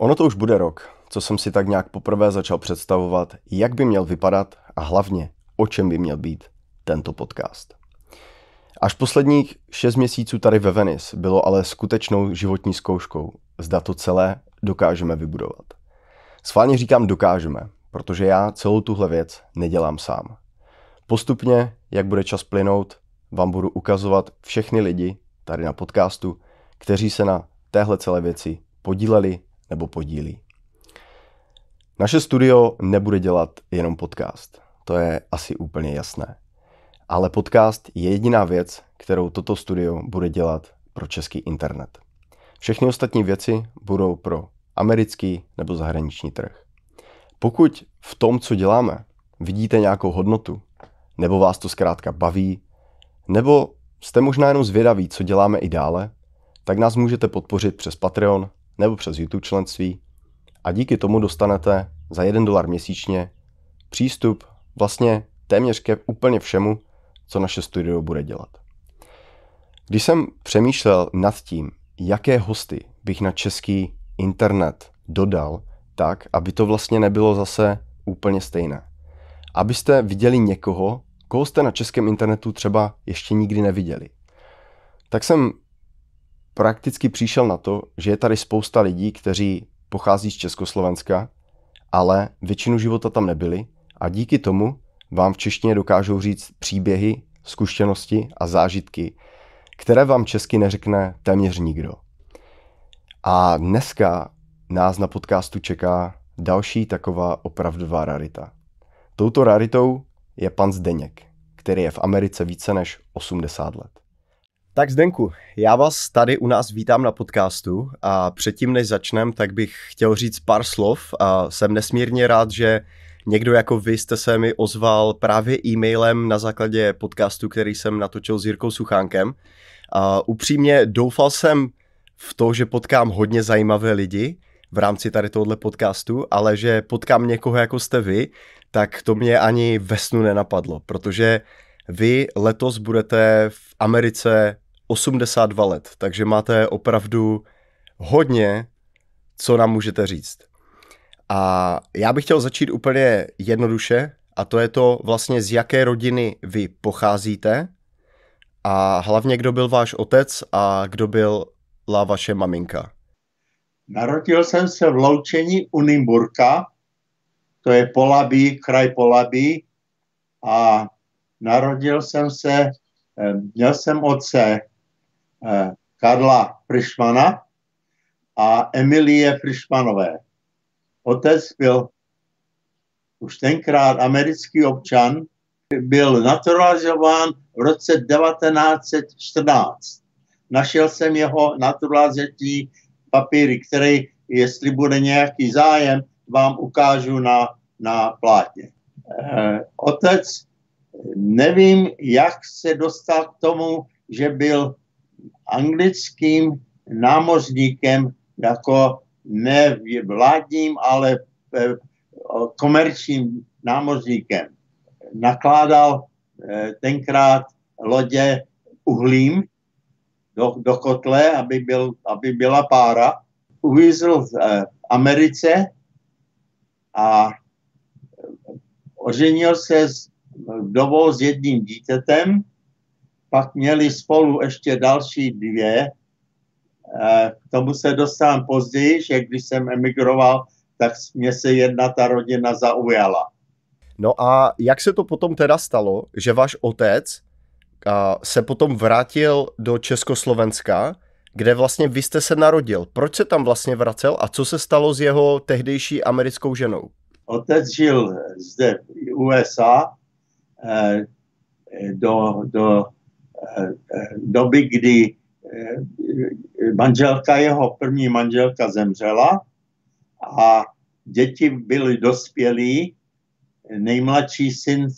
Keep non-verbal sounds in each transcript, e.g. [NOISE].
Ono to už bude rok, co jsem si tak nějak poprvé začal představovat, jak by měl vypadat a hlavně, o čem by měl být tento podcast. Až posledních šest měsíců tady ve Venice bylo ale skutečnou životní zkouškou, zda to celé dokážeme vybudovat. Sválně říkám dokážeme, protože já celou tuhle věc nedělám sám. Postupně, jak bude čas plynout, vám budu ukazovat všechny lidi tady na podcastu, kteří se na téhle celé věci podíleli nebo podílí. Naše studio nebude dělat jenom podcast, to je asi úplně jasné. Ale podcast je jediná věc, kterou toto studio bude dělat pro český internet. Všechny ostatní věci budou pro americký nebo zahraniční trh. Pokud v tom, co děláme, vidíte nějakou hodnotu, nebo vás to zkrátka baví, nebo jste možná jenom zvědaví, co děláme i dále, tak nás můžete podpořit přes Patreon nebo přes YouTube členství a díky tomu dostanete za 1 dolar měsíčně přístup vlastně téměř ke úplně všemu, co naše studio bude dělat. Když jsem přemýšlel nad tím, jaké hosty bych na český internet dodal, tak, aby to vlastně nebylo zase úplně stejné. Abyste viděli někoho, koho jste na českém internetu třeba ještě nikdy neviděli. Tak jsem prakticky přišel na to, že je tady spousta lidí, kteří pochází z Československa, ale většinu života tam nebyli a díky tomu vám v češtině dokážou říct příběhy, zkušenosti a zážitky, které vám česky neřekne téměř nikdo. A dneska nás na podcastu čeká další taková opravdová rarita. Touto raritou je pan Zdeněk, který je v Americe více než 80 let. Tak Zdenku, já vás tady u nás vítám na podcastu a předtím, než začnem, tak bych chtěl říct pár slov a jsem nesmírně rád, že někdo jako vy jste se mi ozval právě e-mailem na základě podcastu, který jsem natočil s Jirkou Suchánkem. A upřímně doufal jsem v to, že potkám hodně zajímavé lidi v rámci tady tohohle podcastu, ale že potkám někoho jako jste vy, tak to mě ani ve snu nenapadlo, protože vy letos budete v Americe 82 let, takže máte opravdu hodně, co nám můžete říct. A já bych chtěl začít úplně jednoduše, a to je to vlastně z jaké rodiny vy pocházíte a hlavně kdo byl váš otec a kdo byla vaše maminka. Narodil jsem se v Loučení u Nymburka, to je Polabí, kraj Polabí a narodil jsem se, eh, měl jsem otce Karla Frišmana a Emilie Frišmanové. Otec byl už tenkrát americký občan, byl naturalizován v roce 1914. Našel jsem jeho naturalizační papíry, které, jestli bude nějaký zájem, vám ukážu na, na plátně. Eh, otec, nevím, jak se dostal k tomu, že byl anglickým námořníkem jako ne vládním, ale eh, komerčním námořníkem. Nakládal eh, tenkrát lodě uhlím do, do kotle, aby, byl, aby byla pára. Uvízl v eh, Americe a oženil se s vdovou s jedním dítětem pak měli spolu ještě další dvě. Eh, k tomu se dostávám později, že když jsem emigroval, tak mě se jedna ta rodina zaujala. No a jak se to potom teda stalo, že váš otec se potom vrátil do Československa, kde vlastně vy jste se narodil. Proč se tam vlastně vracel a co se stalo s jeho tehdejší americkou ženou? Otec žil zde v USA eh, do, do doby, kdy eh, manželka, jeho první manželka zemřela a děti byly dospělí. Nejmladší syn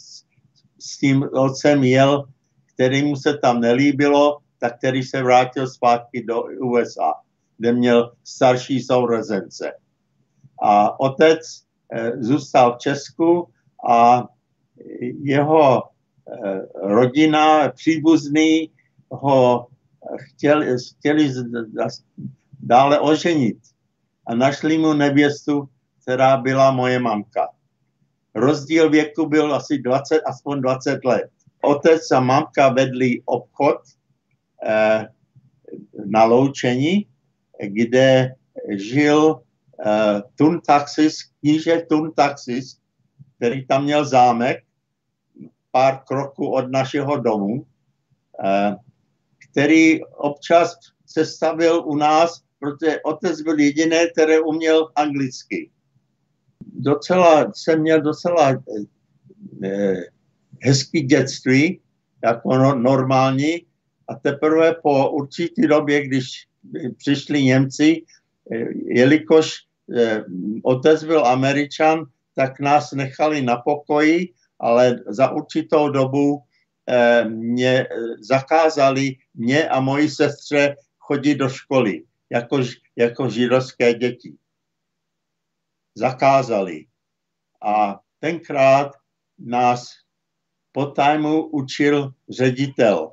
s tím otcem jel, který mu se tam nelíbilo, tak který se vrátil zpátky do USA, kde měl starší sourozence. A otec eh, zůstal v Česku a jeho Eh, rodina, příbuzný ho chtěli, chtěli dále oženit. a našli mu nevěstu, která byla moje mamka. Rozdíl věku byl asi 20, aspoň 20 let. Otec a mamka vedli obchod eh, na loučení, kde žil eh, Tun Taxis, kníže Tun Taxis, který tam měl zámek pár kroků od našeho domu, eh, který občas se stavil u nás, protože otec byl jediný, který uměl anglicky. Docela, jsem měl docela eh, hezký dětství, jako no, normální, a teprve po určitý době, když přišli Němci, eh, jelikož eh, otec byl Američan, tak nás nechali na pokoji, ale za určitou dobu eh, mě zakázali mě a moji sestře chodit do školy jako, jako židovské děti. Zakázali. A tenkrát nás po tajmu učil ředitel.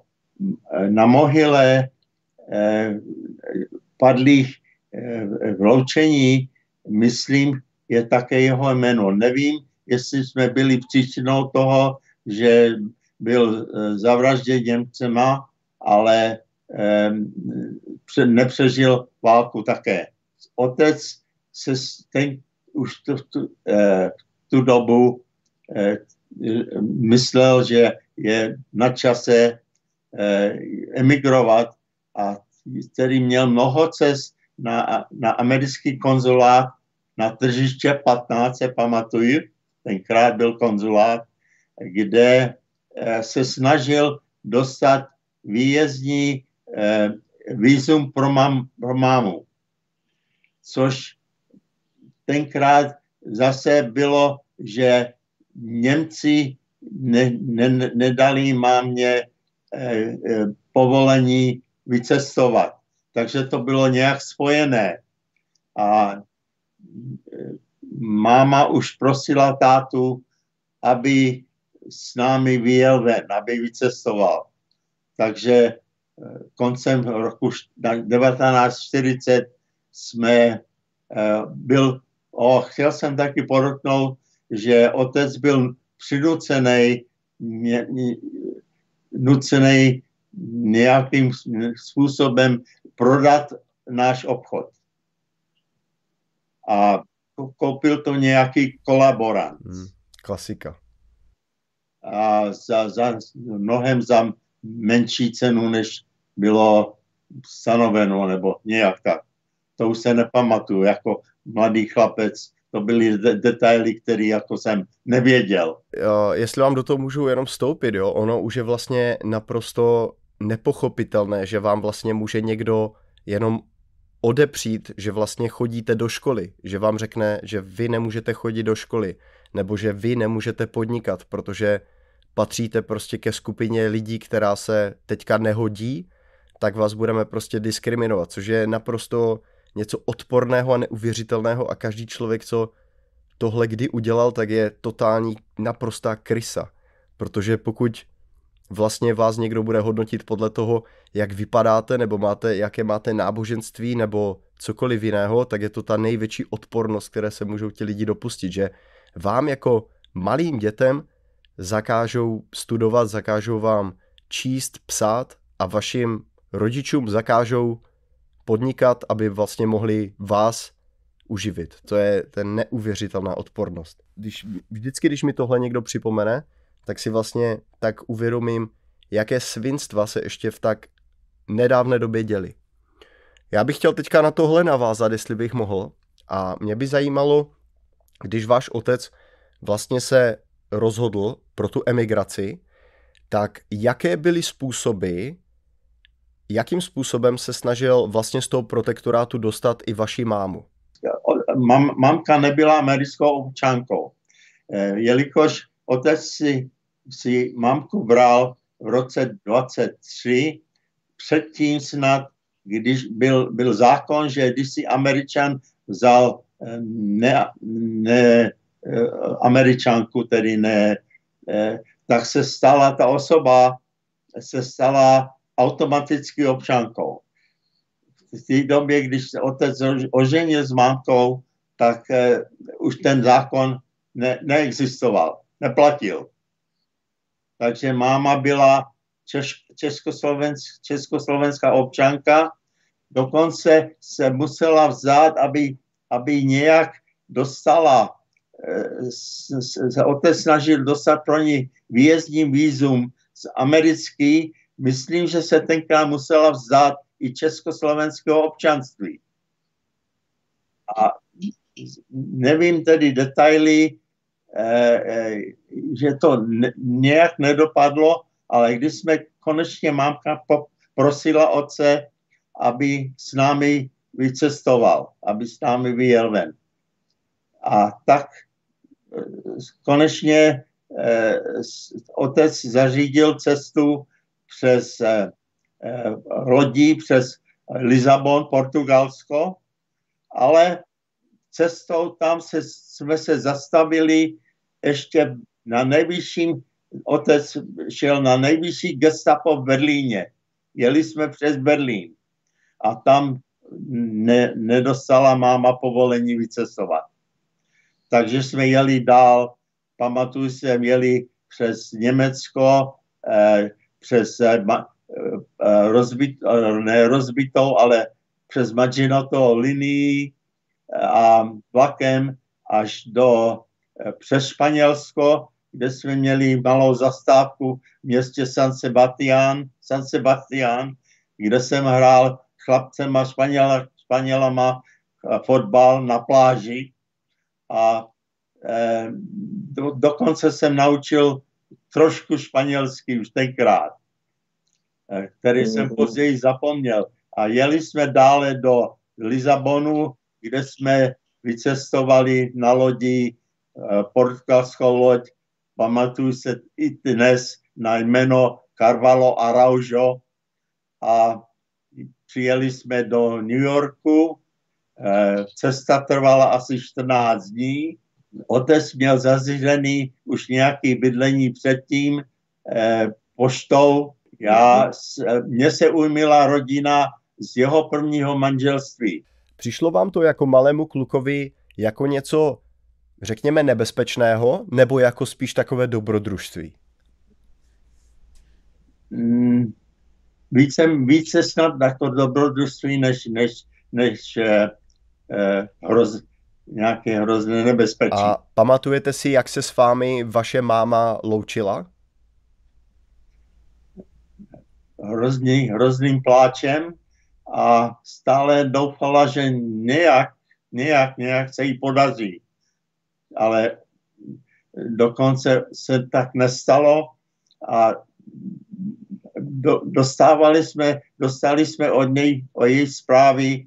Na mohyle padlých v loučení, myslím, je také jeho jméno. Nevím, jestli jsme byli příčinou toho, že byl eh, zavražděn Němcema, ale eh, nepřežil válku také. Otec se ten, už tu, tu, eh, tu dobu myslel, že je na čase emigrovat a který měl mnoho cest na, na americký konzulát na tržiště 15, se pamatuju, tenkrát byl konzulát, kde eh, se snažil dostat výjezdní eh, výzum pro, mam, pro mámu. Což tenkrát zase bylo, že Němci ne, ne, nedali mámě eh, povolení vycestovat. Takže to bylo nějak spojené. A máma už prosila tátu, aby s námi vyjel ven, aby vycestoval. Takže e, koncem roku 1940 jsme e, byl, oh, chtěl jsem taky podotknout, že otec byl přinucený, nucený nějakým způsobem prodat náš obchod. A koupil to nějaký kolaborant. Hmm, klasika. A za, za mnohem za menší cenu, než bylo stanoveno, nebo nějak tak. To už se nepamatuju, jako mladý chlapec, to byly de- detaily, které jako jsem nevěděl. Jo, jestli vám do toho můžu jenom vstoupit, jo, ono už je vlastně naprosto nepochopitelné, že vám vlastně může někdo jenom odepřít, že vlastně chodíte do školy, že vám řekne, že vy nemůžete chodit do školy, nebo že vy nemůžete podnikat, protože patříte prostě ke skupině lidí, která se teďka nehodí, tak vás budeme prostě diskriminovat, což je naprosto něco odporného a neuvěřitelného a každý člověk, co tohle kdy udělal, tak je totální naprostá krysa. Protože pokud vlastně vás někdo bude hodnotit podle toho, jak vypadáte, nebo máte, jaké máte náboženství, nebo cokoliv jiného, tak je to ta největší odpornost, které se můžou ti lidi dopustit, že vám jako malým dětem zakážou studovat, zakážou vám číst, psát a vašim rodičům zakážou podnikat, aby vlastně mohli vás uživit. To je ten neuvěřitelná odpornost. Když, vždycky, když mi tohle někdo připomene, tak si vlastně tak uvědomím, jaké svinstva se ještě v tak nedávné době děli. Já bych chtěl teďka na tohle navázat, jestli bych mohl. A mě by zajímalo, když váš otec vlastně se rozhodl pro tu emigraci, tak jaké byly způsoby, jakým způsobem se snažil vlastně z toho protektorátu dostat i vaši mámu? Mam, mamka nebyla americkou občankou, eh, jelikož otec si si mamku bral v roce 23, předtím snad, když byl, byl zákon, že když si Američan vzal eh, ne, ne eh, Američanku, tedy ne, eh, tak se stala ta osoba, se stala automaticky občankou. v té době, když se otec oženil s mámkou, tak už ten zákon ne, neexistoval, neplatil. Takže máma byla československ, československá občanka, dokonce se musela vzát, aby, aby nějak dostala, eh, se otec snažil dostat pro ní výjezdní výzum z americký, myslím, že se tenkrát musela vzdát i československého občanství. A nevím tedy detaily, že to nějak nedopadlo, ale když jsme konečně mámka prosila otce, aby s námi vycestoval, aby s námi vyjel ven. A tak eh, konečně otec zařídil cestu přes lodí, přes Lisabon, Portugalsko, ale cestou tam se, jsme se zastavili ještě na nejvyšším, otec šel na nejvyšší gestapo v Berlíně. Jeli jsme přes Berlín a tam ne, nedostala máma povolení vycestovat. Takže jsme jeli dál, pamatuju se, jeli přes Německo, eh, přes eh, eh, rozbit, eh, ne rozbitou, ale přes Maginoto linii, a vlakem až do eh, přes Španělsko, kde jsme měli malou zastávku v městě San Sebastián, San Sebastián kde jsem hrál chlapcema Španěla, Španělama eh, fotbal na pláži a eh, do, dokonce jsem naučil trošku španělsky už tenkrát, který jsem mm. později zapomněl. A jeli jsme dále do Lisabonu, kde jsme vycestovali na lodi, eh, portugalskou loď, pamatuju se i dnes na jméno Carvalho Araujo a přijeli jsme do New Yorku, eh, cesta trvala asi 14 dní, otec měl zařízený už nějaký bydlení předtím eh, poštou. Já, mně se ujmila rodina z jeho prvního manželství. Přišlo vám to jako malému klukovi jako něco, řekněme, nebezpečného, nebo jako spíš takové dobrodružství? Mm, více, více snad jako dobrodružství, než, než, než eh, eh, hroz, nějaké hrozné nebezpečí. A pamatujete si, jak se s vámi vaše máma loučila? Hrozný, hrozným pláčem a stále doufala, že nějak, nějak, nějak se jí podaří. Ale dokonce se tak nestalo a do, dostávali jsme, dostali jsme od něj o její zprávy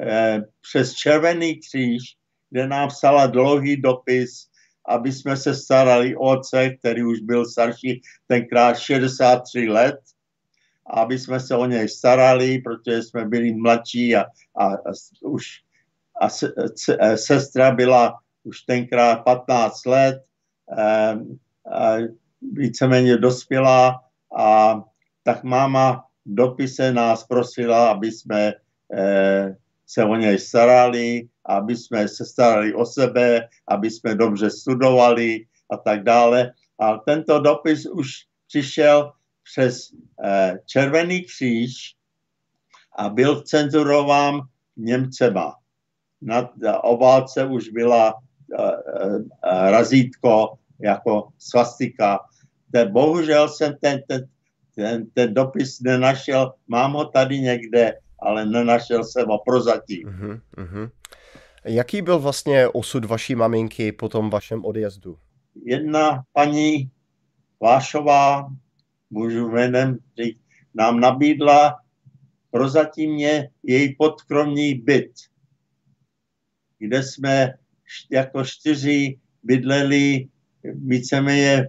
eh, přes Červený kříž, kde nám psala dlouhý dopis, aby jsme se starali o otce, který už byl starší tenkrát 63 let aby jsme se o něj starali, protože jsme byli mladší a, a, a už a se, se, e, sestra byla už tenkrát 15 let, eh, eh, víceméně dospělá a tak máma v dopise nás prosila, aby jsme eh, se o něj starali, aby jsme se starali o sebe, aby jsme dobře studovali a tak dále. A tento dopis už přišel přes eh, Červený kříž a byl cenzurován Němcema. Na obálce už byla eh, eh, razítko jako svastika. Ten, bohužel jsem ten, ten, ten, ten dopis nenašel, mám ho tady někde, ale nenašel jsem ho prozatím. Uh-huh, uh-huh. Jaký byl vlastně osud vaší maminky po tom vašem odjezdu? Jedna paní Vášová můžu jménem říct, nám nabídla prozatímně její podkromní byt, kde jsme jako čtyři bydleli víceméně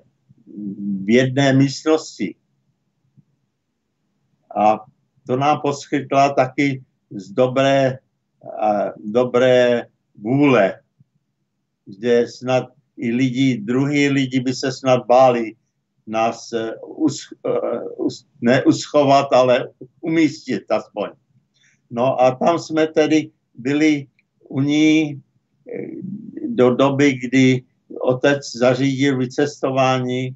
v jedné místnosti. A to nám poskytla taky z dobré, dobré vůle, kde snad i lidi, druhý lidi by se snad báli nás us, uh, us, ne uschovat, ale umístit aspoň. No a tam jsme tedy byli u ní eh, do doby, kdy otec zařídil vycestování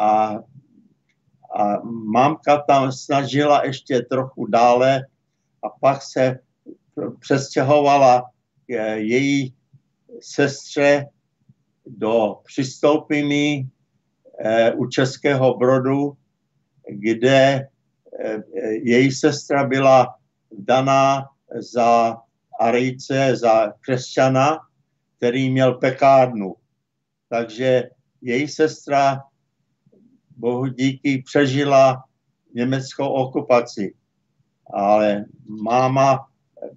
a, a mámka tam snažila ještě trochu dále a pak se přestěhovala její sestře do přistoupení eh, u Českého Brodu, kde eh, její sestra byla daná za Arijce, za křesťana, který měl pekárnu. Takže její sestra, bohu díky, přežila německou okupaci. Ale máma, eh,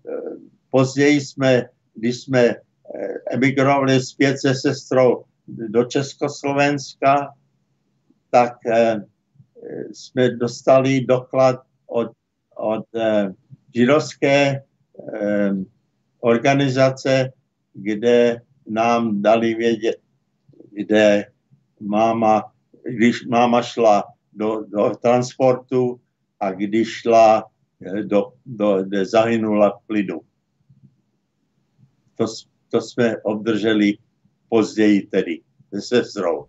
později jsme, když jsme eh, emigrovali zpět se sestrou do Československa, tak eh, jsme dostali doklad od, od židovské organizace, kde nám dali vědět, kde máma, když máma šla do, do transportu a když šla eh, do, do, kde zahynula v klidu. To, to jsme obdrželi později tedy se sestrou.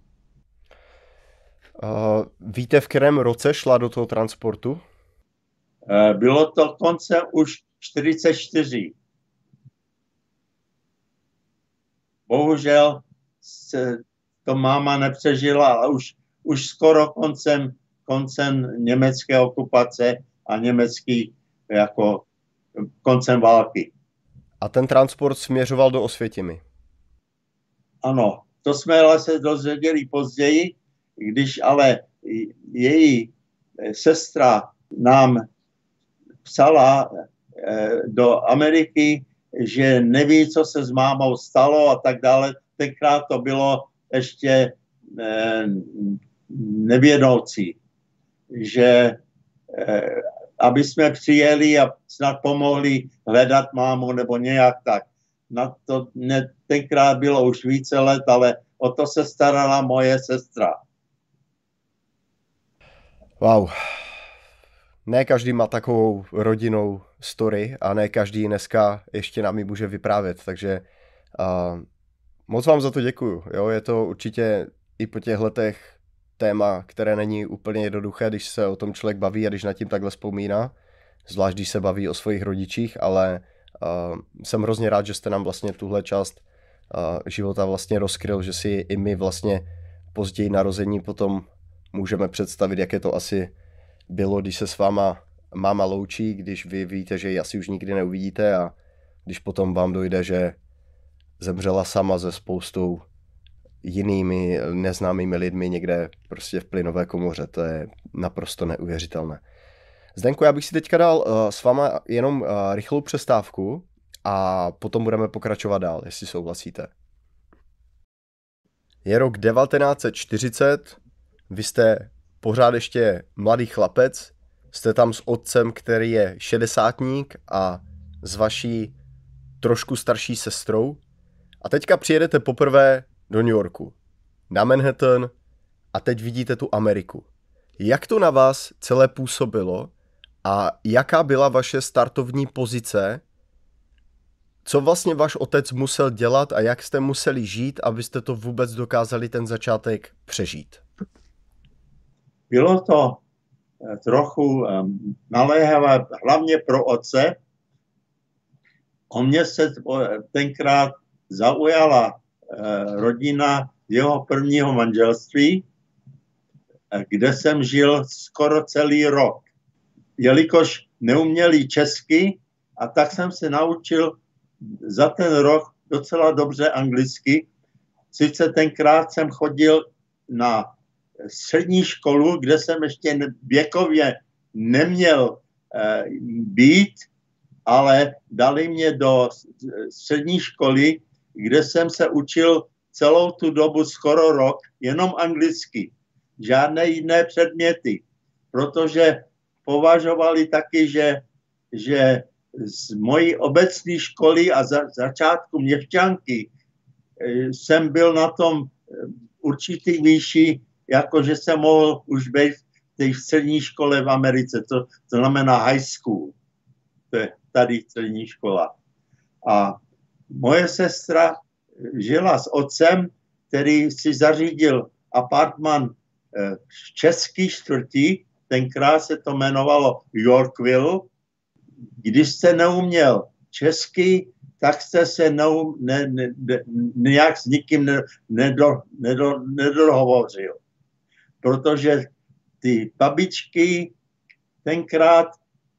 Uh, víte, v kterém roce šla do toho transportu? Uh, bylo to konce už 44. Bohužel se to máma nepřežila, ale už, už skoro koncem, koncem německé okupace a německý jako koncem války. A ten transport směřoval do Osvětimi? Ano, to jsme ale se dozvěděli později, když ale její sestra nám psala eh, do Ameriky, že neví, co se s mámou stalo a tak dále. Tenkrát to bylo ještě eh, nevědoucí, že eh, aby jsme přijeli a snad pomohli hledat mámu nebo nějak tak. Na to ne, tenkrát bylo už více let, ale o to se starala moje sestra. Wow. Ne každý má takovou rodinou story a ne každý dneska ještě nám ji může vyprávět, takže uh, moc vám za to děkuju. Jo, je to určitě i po těch letech téma, které není úplně jednoduché, když se o tom člověk baví a když nad tím takhle vzpomíná, zvlášť když se baví o svých rodičích, ale uh, jsem hrozně rád, že jste nám vlastně tuhle část uh, života vlastně rozkryl, že si i my vlastně později narození potom můžeme představit, jak je to asi bylo, když se s váma máma loučí, když vy víte, že ji asi už nikdy neuvidíte a když potom vám dojde, že zemřela sama ze spoustou jinými neznámými lidmi někde prostě v plynové komoře. To je naprosto neuvěřitelné. Zdenku, já bych si teďka dal uh, s váma jenom uh, rychlou přestávku a potom budeme pokračovat dál, jestli souhlasíte. Je rok 1940, vy jste pořád ještě mladý chlapec, jste tam s otcem, který je šedesátník a s vaší trošku starší sestrou a teďka přijedete poprvé do New Yorku, na Manhattan a teď vidíte tu Ameriku. Jak to na vás celé působilo a jaká byla vaše startovní pozice? Co vlastně váš otec musel dělat a jak jste museli žít, abyste to vůbec dokázali ten začátek přežít? Bylo to eh, trochu naléhavé, hlavně pro otce. O mě se tenkrát zaujala eh, rodina jeho prvního manželství, eh, kde jsem žil skoro celý rok. Jelikož neuměli česky, a tak jsem se naučil za ten rok docela dobře anglicky. Sice tenkrát jsem chodil na střední školu, kde jsem ještě věkově neměl eh, být, ale dali mě do střední školy, kde jsem se učil celou tu dobu skoro rok jenom anglicky. Žádné jiné předměty, protože považovali taky, že, že z mojí obecní školy a za, začátku měšťanky eh, jsem byl na tom eh, určitý výši jako že jsem mohl už být v té střední škole v Americe, to, to znamená high school. to je tady střední škola. A moje sestra žila s otcem, který si zařídil apartman eh, v český čtvrtí, tenkrát se to jmenovalo Yorkville. Když jste neuměl česky, tak jste se neum, ne, ne, ne, nějak s nikým ne, nedo, nedo, nedohovořil. Protože ty babičky tenkrát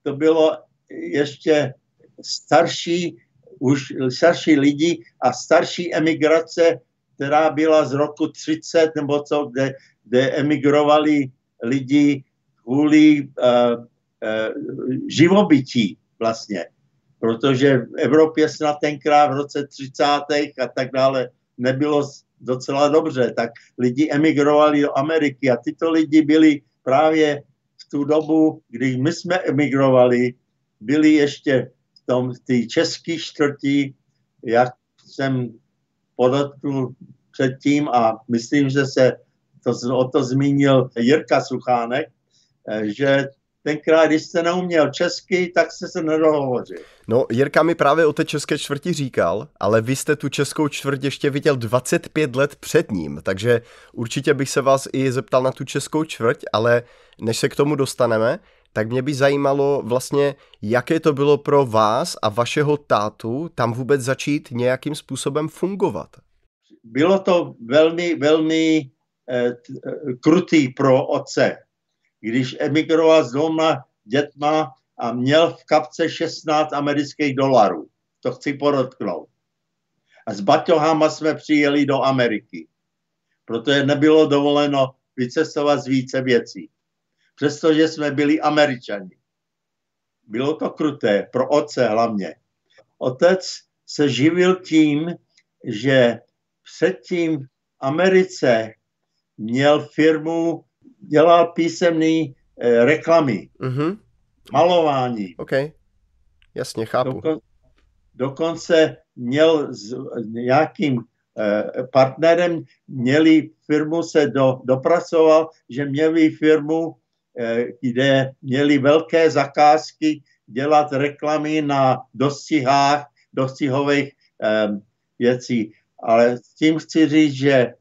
to bylo ještě starší, už starší lidi a starší emigrace, která byla z roku 30 nebo co, kde, kde emigrovali lidi kvůli uh, uh, živobytí vlastně. Protože v Evropě snad tenkrát v roce 30. a tak dále nebylo docela dobře, tak lidi emigrovali do Ameriky a tyto lidi byli právě v tu dobu, kdy my jsme emigrovali, byli ještě v tom té české čtvrtí, jak jsem podotknul předtím a myslím, že se to, o to zmínil Jirka Suchánek, eh, že tenkrát, když jste neuměl česky, tak jste se nedohovořil. No, Jirka mi právě o té české čtvrti říkal, ale vy jste tu českou čtvrť ještě viděl 25 let před ním, takže určitě bych se vás i zeptal na tu českou čtvrť, ale než se k tomu dostaneme, tak mě by zajímalo vlastně, jaké to bylo pro vás a vašeho tátu tam vůbec začít nějakým způsobem fungovat. Bylo to velmi, velmi eh, eh krutý pro otce, když emigroval s dvěma dětma a měl v kapce 16 amerických dolarů. To chci podotknout. A s baťohama jsme přijeli do Ameriky, protože nebylo dovoleno vycestovat z více věcí. Přestože jsme byli američani. Bylo to kruté, pro otce hlavně. Otec se živil tím, že předtím v Americe měl firmu dělal písemný eh, reklamy, mm-hmm. malování. OK, jasně, chápu. Dokon, dokonce měl s nějakým eh, partnerem, měli firmu, se do, dopracoval, že měli firmu, eh, kde měli velké zakázky dělat reklamy na dostihách, dostihových eh, věcí. Ale s tím chci říct, že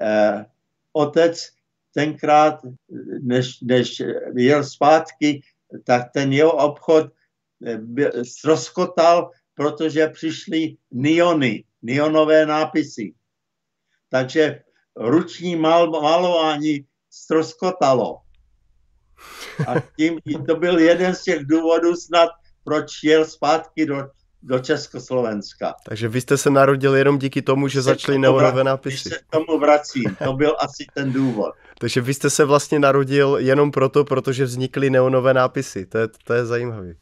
eh, otec tenkrát, než, než jel zpátky, tak ten jeho obchod ztroskotal, protože přišly niony, nionové nápisy. Takže ruční mal, malování ztroskotalo. A tím to byl jeden z těch důvodů snad, proč jel zpátky do, do Československa. Takže vy jste se narodil jenom díky tomu, že začaly neonové nápisy. Když se k tomu vracím, to byl asi ten důvod. Takže vy jste se vlastně narodil jenom proto, protože vznikly neonové nápisy. To je, to je zajímavé.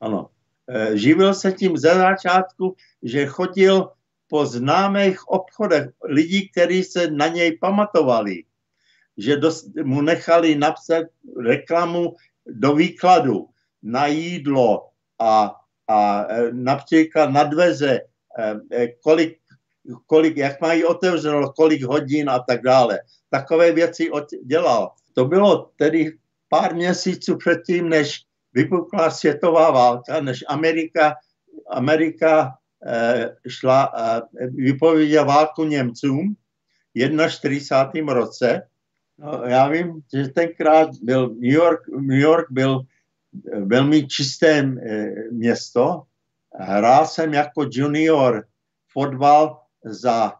Ano. E, živil se tím ze začátku, že chodil po známých obchodech lidí, kteří se na něj pamatovali, že dost, mu nechali napsat reklamu do výkladu na jídlo a, a e, například na dveře, e, kolik, kolik, jak mají otevřeno, kolik hodin a tak dále takové věci dělal. To bylo tedy pár měsíců předtím, než vypukla světová válka, než Amerika, Amerika eh, šla, eh, vypověděla válku Němcům v 41. roce. No, já vím, že tenkrát byl New York, New York byl eh, velmi čisté eh, město. Hrál jsem jako junior fotbal za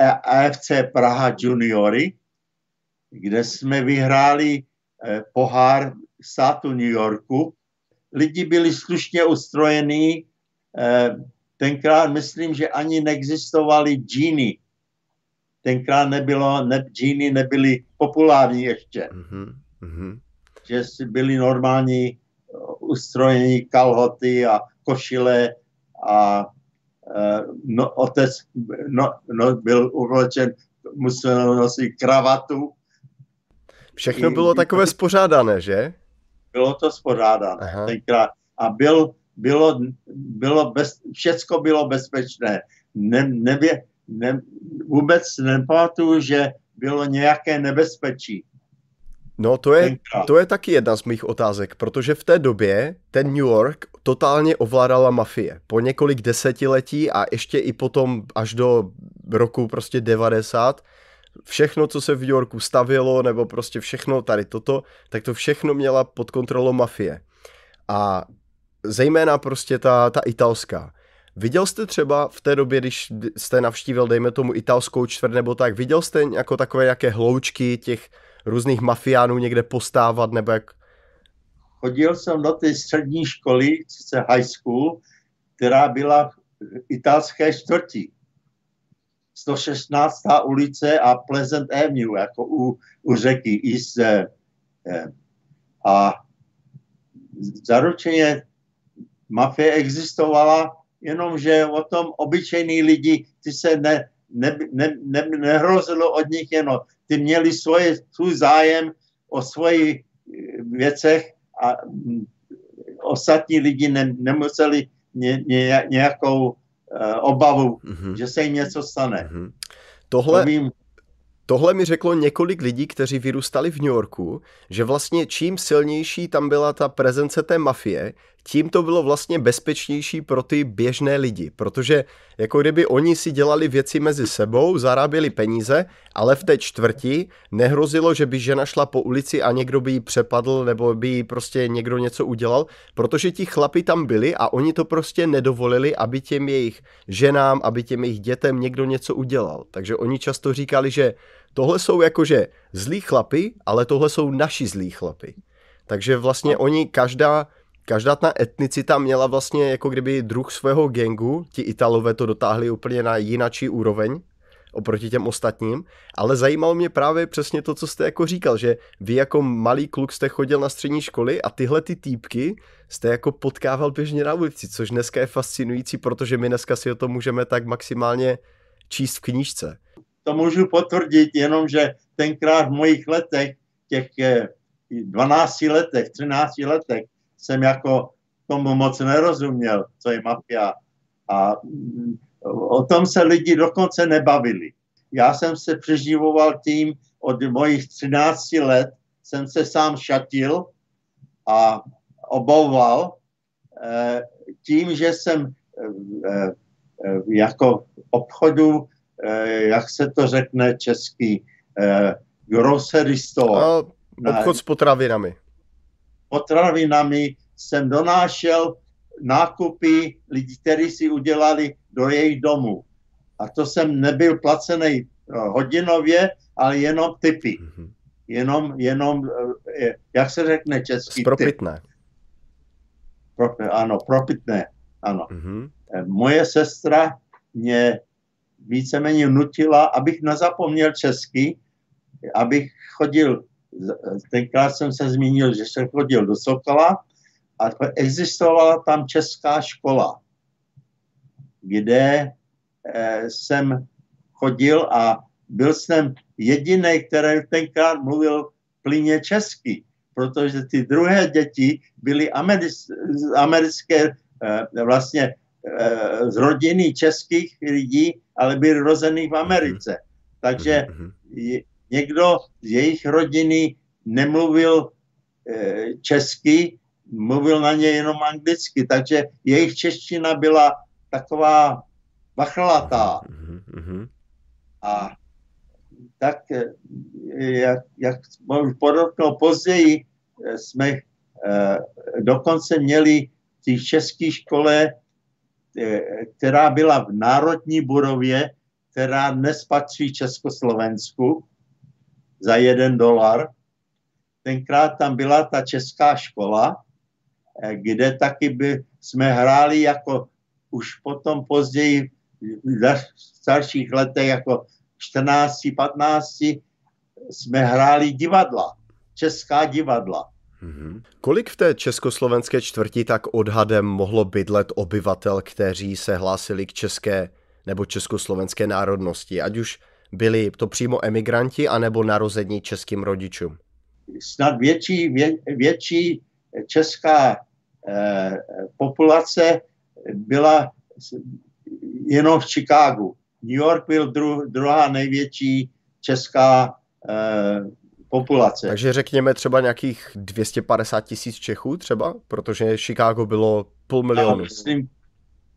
eh, AFC Praha juniory, kde jsme vyhráli eh, pohár státu New Yorku. Lidi byli slušně ustrojení. Eh, tenkrát myslím, že ani neexistovaly džíny. Tenkrát nebylo, ne, džíny nebyly populární ještě. Mm-hmm. Že si byli normální ustrojení kalhoty a košile a no, otec no, no, byl uvlečen, musel nosit kravatu. Všechno bylo takové spořádané, že? Bylo to spořádané Aha. tenkrát. A byl, bylo, bylo bez, všecko bylo bezpečné. Ne, nebě, ne, vůbec nepamatuju, že bylo nějaké nebezpečí. No to je, to je taky jedna z mých otázek, protože v té době ten New York totálně ovládala mafie. Po několik desetiletí a ještě i potom až do roku prostě 90, všechno, co se v New Yorku stavilo, nebo prostě všechno tady toto, tak to všechno měla pod kontrolou mafie. A zejména prostě ta, ta italská. Viděl jste třeba v té době, když jste navštívil, dejme tomu, italskou čtvrt nebo tak, viděl jste jako takové nějaké hloučky těch různých mafiánů někde postávat, nebo jak? Chodil jsem do té střední školy, sice high school, která byla v italské čtvrti. 116. ulice a Pleasant Avenue, jako u, u řeky East. Eh, a zaručeně mafie existovala, jenomže o tom obyčejní lidi, ty se ne, ne, ne, ne, nehrozilo od nich jenom. Ty měli svoje, svůj zájem o svojich eh, věcech a mm, ostatní lidi ne, nemuseli ně, ně, nějakou uh, obavu, mm-hmm. že se jim něco stane. Mm-hmm. Tohle, to vím, Tohle mi řeklo několik lidí, kteří vyrůstali v New Yorku, že vlastně čím silnější tam byla ta prezence té mafie, tím to bylo vlastně bezpečnější pro ty běžné lidi, protože jako kdyby oni si dělali věci mezi sebou, zaráběli peníze, ale v té čtvrti nehrozilo, že by žena šla po ulici a někdo by ji přepadl nebo by jí prostě někdo něco udělal, protože ti chlapi tam byli a oni to prostě nedovolili, aby těm jejich ženám, aby těm jejich dětem někdo něco udělal. Takže oni často říkali, že tohle jsou jakože zlí chlapy, ale tohle jsou naši zlí chlapy. Takže vlastně oni každá každá ta etnicita měla vlastně jako kdyby druh svého gengu, ti Italové to dotáhli úplně na jinačí úroveň oproti těm ostatním, ale zajímalo mě právě přesně to, co jste jako říkal, že vy jako malý kluk jste chodil na střední školy a tyhle ty týpky jste jako potkával běžně na ulici, což dneska je fascinující, protože my dneska si o tom můžeme tak maximálně číst v knížce. To můžu potvrdit, jenom že tenkrát v mojich letech, těch 12 eh, letech, 13 letech, jsem jako tomu moc nerozuměl, co je mafia. A mm, o tom se lidi dokonce nebavili. Já jsem se přeživoval tím, od mojich 13 let jsem se sám šatil a obouval eh, tím, že jsem eh, eh, jako obchodu, jak se to řekne český, grocery store. A obchod s potravinami potravinami jsem donášel nákupy lidí, kteří si udělali do jejich domů. A to jsem nebyl placený no, hodinově, ale jenom typy. Mm-hmm. Jenom, jenom, eh, jak se řekne český Propitné. Typ. Pro, ano, propitné, ano. Mm-hmm. Moje sestra mě víceméně nutila, abych nezapomněl česky, abych chodil tenkrát jsem se zmínil, že jsem chodil do Sokola a existovala tam česká škola, kde eh, jsem chodil a byl jsem jediný, který tenkrát mluvil plyně česky, protože ty druhé děti byly americké, eh, vlastně eh, z rodiny českých lidí, ale byly rozený v Americe. Takže mhm někdo z jejich rodiny nemluvil e, česky, mluvil na ně jenom anglicky, takže jejich čeština byla taková bachlatá. Mm-hmm. A tak, eh, jak, jak podotknul později, eh, jsme e, dokonce měli v té české škole, e, která byla v Národní budově, která dnes patří Československu, za jeden dolar. Tenkrát tam byla ta česká škola, eh, kde taky by jsme hráli jako už potom později v starších letech jako 14, 15 jsme hráli divadla, česká divadla. Mm-hmm. Kolik v té československé čtvrti tak odhadem mohlo bydlet obyvatel, kteří se hlásili k české nebo československé národnosti, ať už byli to přímo emigranti anebo narození českým rodičům? Snad větší, vě, větší česká eh, populace byla jenom v Chicagu. New York byl dru, druhá největší česká eh, populace. Takže řekněme třeba nějakých 250 tisíc Čechů třeba, protože Chicago bylo půl milionu. Já myslím,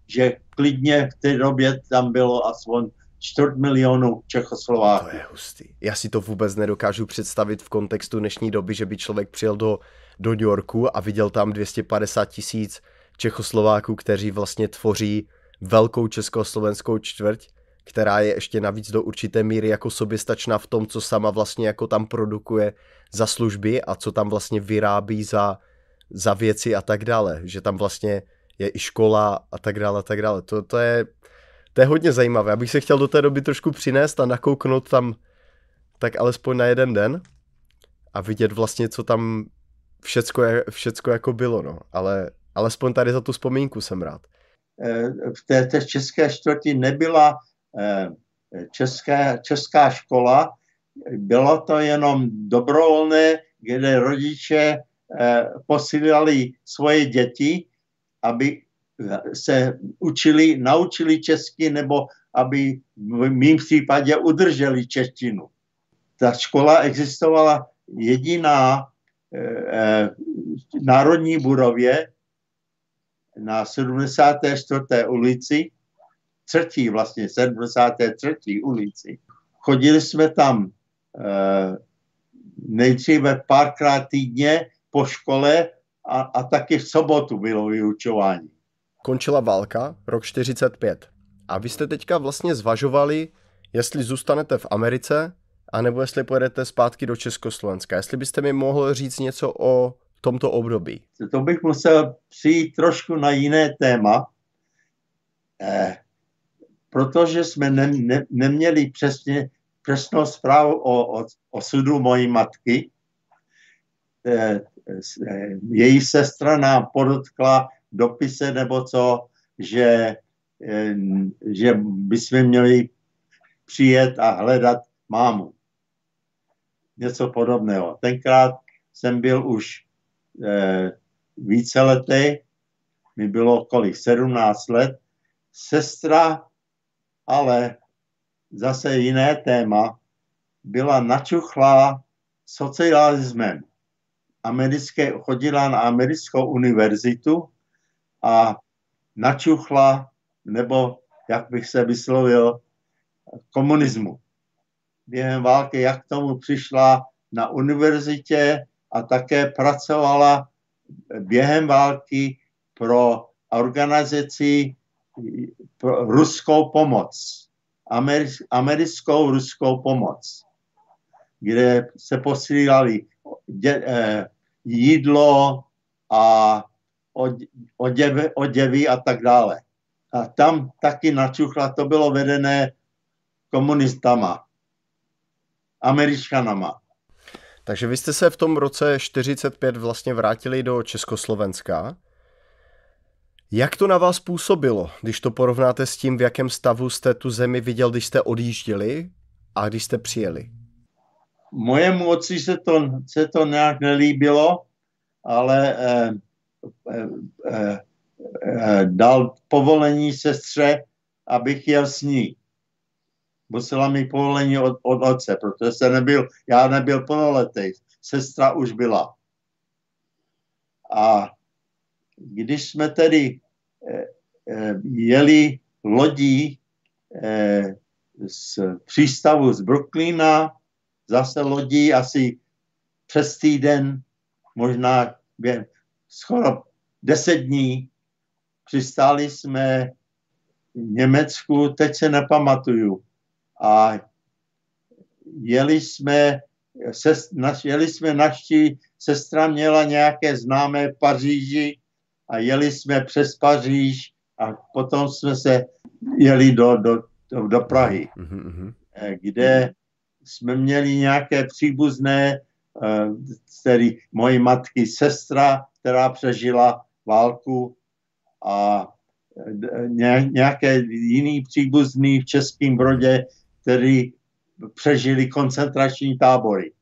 že klidně v té době tam bylo aspoň čtvrt milionu Čechoslováků. To je hustý. Já si to vůbec nedokážu představit v kontextu dnešní doby, že by člověk přijel do, do New Yorku a viděl tam 250 tisíc Čechoslováků, kteří vlastně tvoří velkou československou čtvrť, která je ještě navíc do určité míry jako soběstačná v tom, co sama vlastně jako tam produkuje za služby a co tam vlastně vyrábí za, za věci a tak dále. Že tam vlastně je i škola a tak dále a tak dále. To, to je to je hodně zajímavé. Abych se chtěl do té doby trošku přinést a nakouknout tam tak alespoň na jeden den a vidět vlastně, co tam všecko, všecko jako bylo, no. Ale alespoň tady za tu vzpomínku jsem rád. Eh, v té, té české čtvrti nebyla eh, české, česká škola, bylo to jenom dobrovolné, kde rodiče eh, posílali svoje děti, aby se učili, naučili česky nebo aby v mým případě udrželi češtinu. Ta škola existovala jediná e, e, národní budově na 74. ulici, třetí vlastně, 73. ulici. Chodili jsme tam e, nejdříve párkrát týdně po škole a, a taky v sobotu bylo vyučování končila válka, rok 45. A vy jste teďka vlastně zvažovali, jestli zůstanete v Americe, anebo jestli pojedete zpátky do Československa. Jestli byste mi mohl říct něco o tomto období. To bych musel přijít trošku na jiné téma, eh, protože jsme ne, ne, neměli přesně přesnou zprávu o, o osudu mojí matky. Eh, eh, její sestra nám podotkla, dopise nebo co, že, eh, že bychom měli přijet a hledat mámu. Něco podobného. Tenkrát jsem byl už eh, více letý, mi bylo kolik, 17 let. Sestra, ale zase jiné téma, byla načuchlá socialismem. Americké, chodila na americkou univerzitu a načuchla, nebo jak bych se vyslovil, komunismu. Během války, jak k tomu přišla na univerzitě a také pracovala během války pro organizaci pro ruskou pomoc, americkou ruskou pomoc, kde se posílali eh, jídlo a oděvy, oděvy a tak dále. A tam taky načuchla, to bylo vedené komunistama, američanama. Takže vy jste se v tom roce 45 vlastně vrátili do Československa. Jak to na vás působilo, když to porovnáte s tím, v jakém stavu jste tu zemi viděl, když jste odjížděli a když jste přijeli? Mojemu otci se to, se to nějak nelíbilo, ale eh, dal povolení sestře, abych jel s ní. Musela mi povolení od, od otce, protože se nebyl, já nebyl plnoletý, sestra už byla. A když jsme tedy jeli lodí z přístavu z Brooklyna, zase lodí asi přes týden, možná skoro deset dní. Přistáli jsme v Německu, teď se nepamatuju. A jeli jsme, sest, naš, jeli jsme naští, sestra měla nějaké známé v Paříži a jeli jsme přes Paříž a potom jsme se jeli do, do, do, do Prahy, mm-hmm. kde jsme měli nějaké příbuzné, eh, tedy mojí matky sestra, která přežila válku a nějaké jiný příbuzný v Českém Brodě, který přežili koncentrační tábory.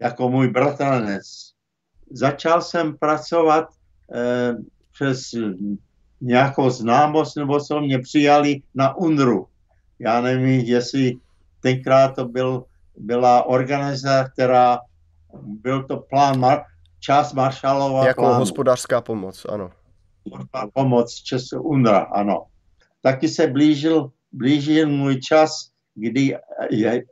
Jako můj bratranec. Začal jsem pracovat eh, přes nějakou známost, nebo co mě přijali na UNRU. Já nevím, jestli tenkrát to byl byla organizace, která byl to plán, Mar- část Marshallova Jako plánu. hospodářská pomoc, ano. pomoc České UNRA, ano. Taky se blížil, blížil můj čas, kdy je,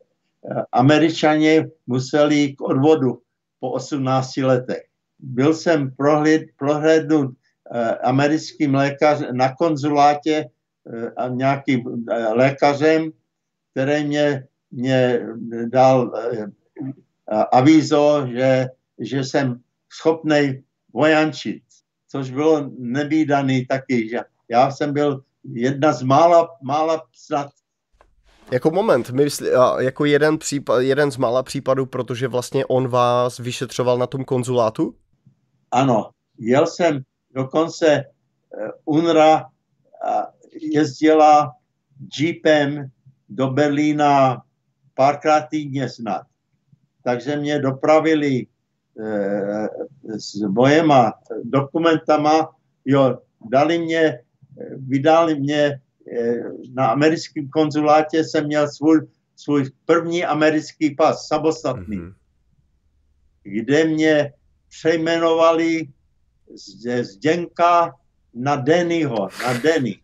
američani museli k odvodu po 18 letech. Byl jsem prohled, prohlédnut eh, americkým lékařem na konzulátě eh, a nějakým eh, lékařem, který mě, mě dal eh, avízo, že, že jsem schopný vojančit, což bylo nevýdaný taky. Že já jsem byl jedna z mála, mála snad Jako moment, my jako jeden, případ, jeden z mála případů, protože vlastně on vás vyšetřoval na tom konzulátu? Ano, jel jsem dokonce eh, UNRA jezdila jeepem do Berlína párkrát týdně snad. Takže mě dopravili s mojema dokumentama, jo, dali mě, eh, vydali mě eh, na americkém konzulátě jsem měl svůj, svůj první americký pas, samostatný. Mhm. kde mě přejmenovali z Zdenka na Dennyho, na Denny.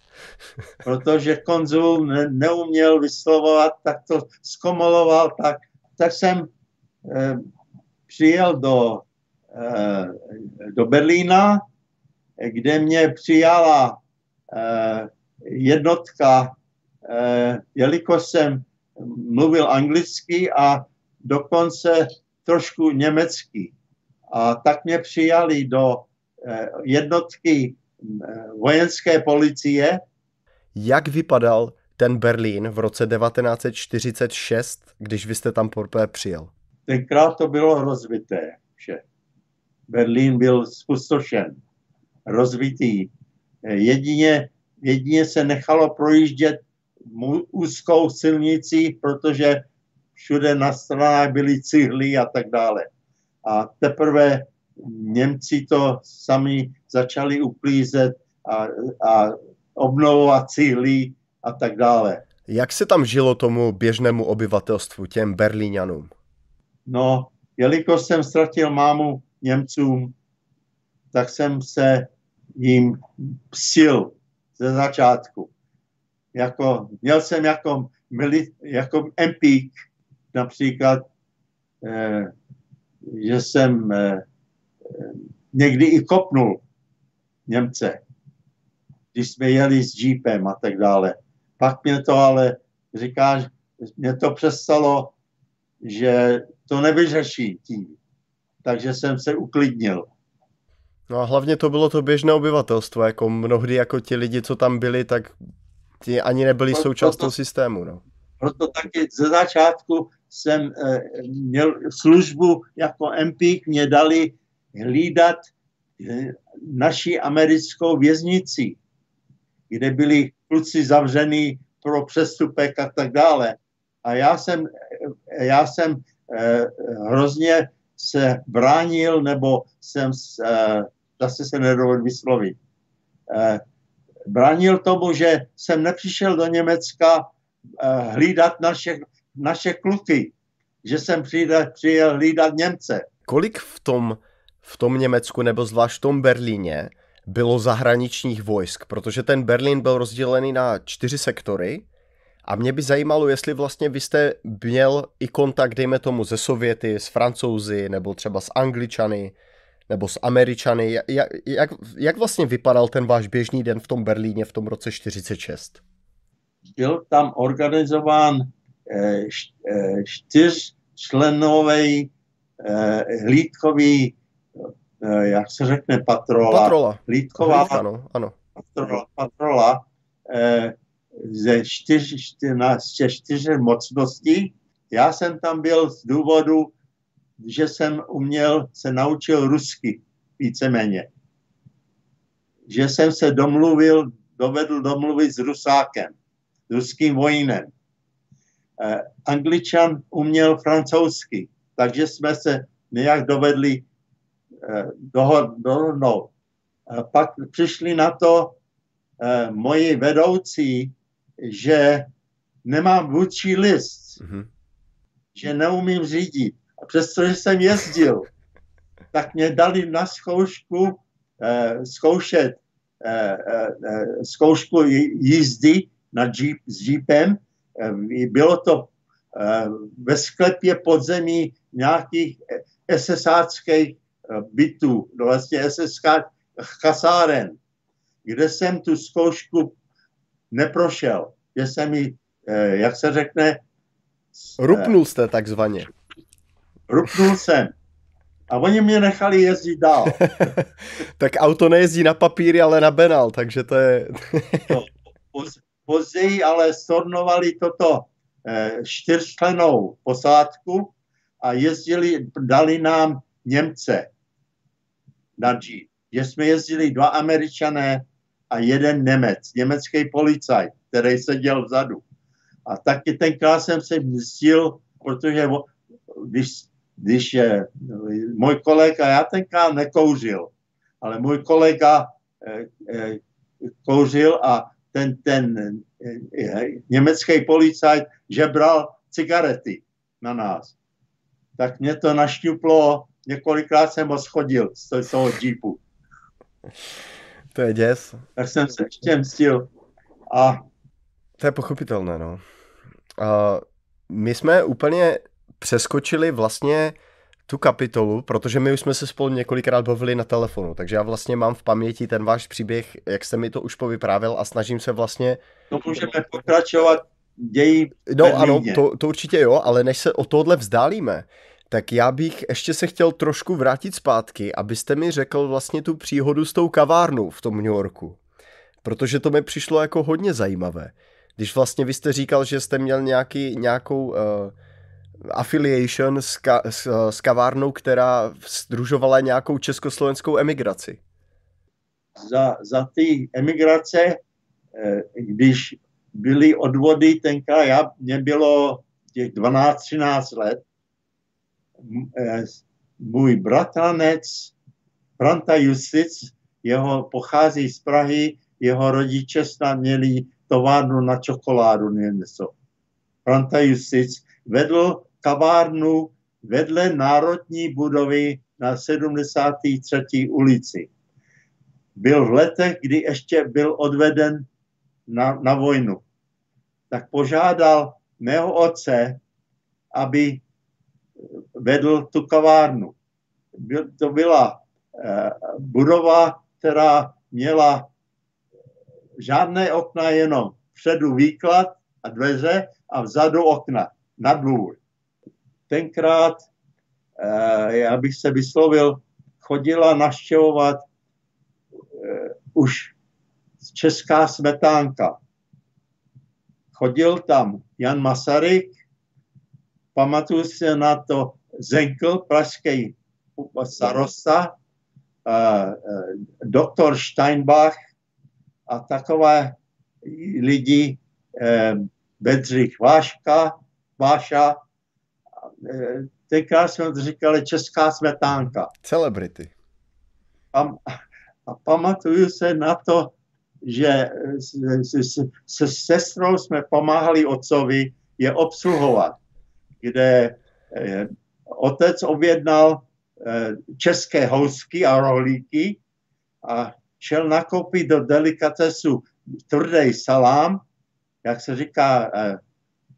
[LAUGHS] Protože konzul ne, neuměl vyslovovat, tak to zkomoloval, tak, tak jsem eh, přijel do, eh, do Berlína, kde mě přijala eh, jednotka, eh, jelikož jsem mluvil anglicky a dokonce trošku německy. A tak mě přijali do jednotky vojenské policie. Jak vypadal ten Berlín v roce 1946, když vy jste tam poprvé přijel? Tenkrát to bylo rozvité vše. Berlín byl spustošen, rozvitý. Jedině, jedině se nechalo projíždět úzkou silnicí, protože všude na stranách byly cihly a tak dále. A teprve Němci to sami začali uklízet a, a obnovovat cihly a tak dále. Jak se tam žilo tomu běžnému obyvatelstvu, těm Berlíňanům? No, jelikož jsem ztratil mámu Němcům, tak jsem se jim psil ze začátku. Jako, měl jsem jako, mili, jako empík například, eh, že jsem eh, někdy i kopnul Němce, když jsme jeli s jeepem a tak dále. Pak mě to ale, říkáš, mě to přestalo, že to nevyřeší tím. Takže jsem se uklidnil. No a hlavně to bylo to běžné obyvatelstvo, jako mnohdy jako ti lidi, co tam byli, tak ti ani nebyli No, součást to- toho systému, no. Proto taky ze začátku jsem eh, měl službu jako empík, mě dali hlídat eh, naši americkou věznici, kde byli kluci zavřený pro přestupek a tak dále. A já jsem, eh, já jsem hrozně se bránil, nebo jsem, eh, zase se nedovedl vyslovit, eh, bránil tomu, že jsem nepřišel do Německa eh, hlídat naše, naše kluky, že jsem přijde, přijel hlídat Němce. Kolik v tom, v tom Německu nebo zvlášť v tom Berlíně bylo zahraničních vojsk? Protože ten Berlín byl rozdělený na čtyři sektory a mě by zajímalo, jestli vlastně vy jste měl i kontakt, dejme tomu, ze Sověty, s Francouzi, nebo třeba s Angličany, nebo s Američany. Ja- Jak, jak, jak vlastně vypadal ten váš běžný den v tom Berlíně v tom roce 46? Byl tam organizován eh, eh, čtyřčlenový eh, hlídkový, eh, jak se řekne, patrola. Patrola. Hlídková Ano, ano. patrola, patrola eh, ze čtyř, čtyř, mocností. Já jsem tam byl z důvodu, že jsem uměl, se naučil rusky víceméně. Že jsem se domluvil, dovedl domluvit s Rusákem, s ruským vojínem. Eh, Angličan uměl francouzsky, takže jsme se nějak dovedli eh, dohod- dohodnout. A pak přišli na to eh, moji vedoucí, že nemám vůči list, Mhm. že neumím řídit. A přestože jsem jezdil, [LAUGHS] tak mě dali na zkoušku eh, zkoušet eh, eh, zkoušku jízdy na jeep, s jeepem. Eh, bylo to eh, ve sklepě podzemí nějakých SSáckých eh, bytů, no vlastně SSK kasáren, kde jsem tu zkoušku neprošel. Že jsem mi, eh, jak se řekne... Rupnul jste takzvaně. Rupnul jsem. A oni mě nechali jezdit dál. [LAUGHS] tak auto nejezdí na papíry, ale na benal, takže to je... no, později ale stornovali toto eh, čtyřčlenou posádku a jezdili, dali nám Němce na G. Že jsme jezdili dva američané a jeden Němec, německý policajt, který seděl vzadu. A taky tenkrát jsem se zjistil, protože když, když je, můj kolega, já tenkrát nekouřil, ale můj kolega eh, eh, kouřil a ten, ten eh, německý policajt žebral cigarety na nás. Tak mě to našťuplo, několikrát jsem ho schodil z toho jeepu. [LAUGHS] To je děs. Tak jsem se ještě mstil. A... To je pochopitelné, no. A my jsme úplně přeskočili vlastně tu kapitolu, protože my už jsme se spolu několikrát bavili na telefonu, takže já vlastně mám v paměti ten váš příběh, jak jste mi to už povyprávěl a snažím se vlastně... To můžeme pokračovat dějí No ano, to, to určitě jo, ale než se o tohle vzdálíme, tak já bych ještě se chtěl trošku vrátit zpátky, abyste mi řekl vlastně tu příhodu s tou kavárnou v tom New Yorku. Protože to mi přišlo jako hodně zajímavé. Když vlastně vy jste říkal, že jste měl nějaký, nějakou uh, affiliation s, ka, s, s kavárnou, která združovala nějakou československou emigraci. Za, za ty emigrace, eh, když byly odvody, tenkrát já, mě bylo těch 12-13 let, Eh, můj bratranec Franta Justic, jeho pochází z Prahy, jeho rodiče snad měli továrnu na čokoládu něco. Franta Justic vedl kavárnu vedle národní budovy na 73. ulici. Byl v letech, kdy ještě byl odveden na, na vojnu. Tak požádal mého otce, aby vedl tu kavárnu. To byla eh, budova, která měla žádné okna, jenom předu výklad a dveře a vzadu okna na dvůr. Tenkrát, eh, já bych se vyslovil, chodila naštěvovat eh, už česká smetánka. Chodil tam Jan Masaryk, pamatuju si na to Zenkl, pražský starosta, doktor Steinbach a takové lidi, eh, Bedřich Váška, Váša, eh, tenkrát jsme říkali česká smetánka. Celebrity. A, a pamatuju se na to, že se, se, se sestrou jsme pomáhali otcovi je obsluhovat kde eh, otec objednal eh, české housky a rohlíky a šel nakoupit do delikatesu tvrdý salám, jak se říká, eh,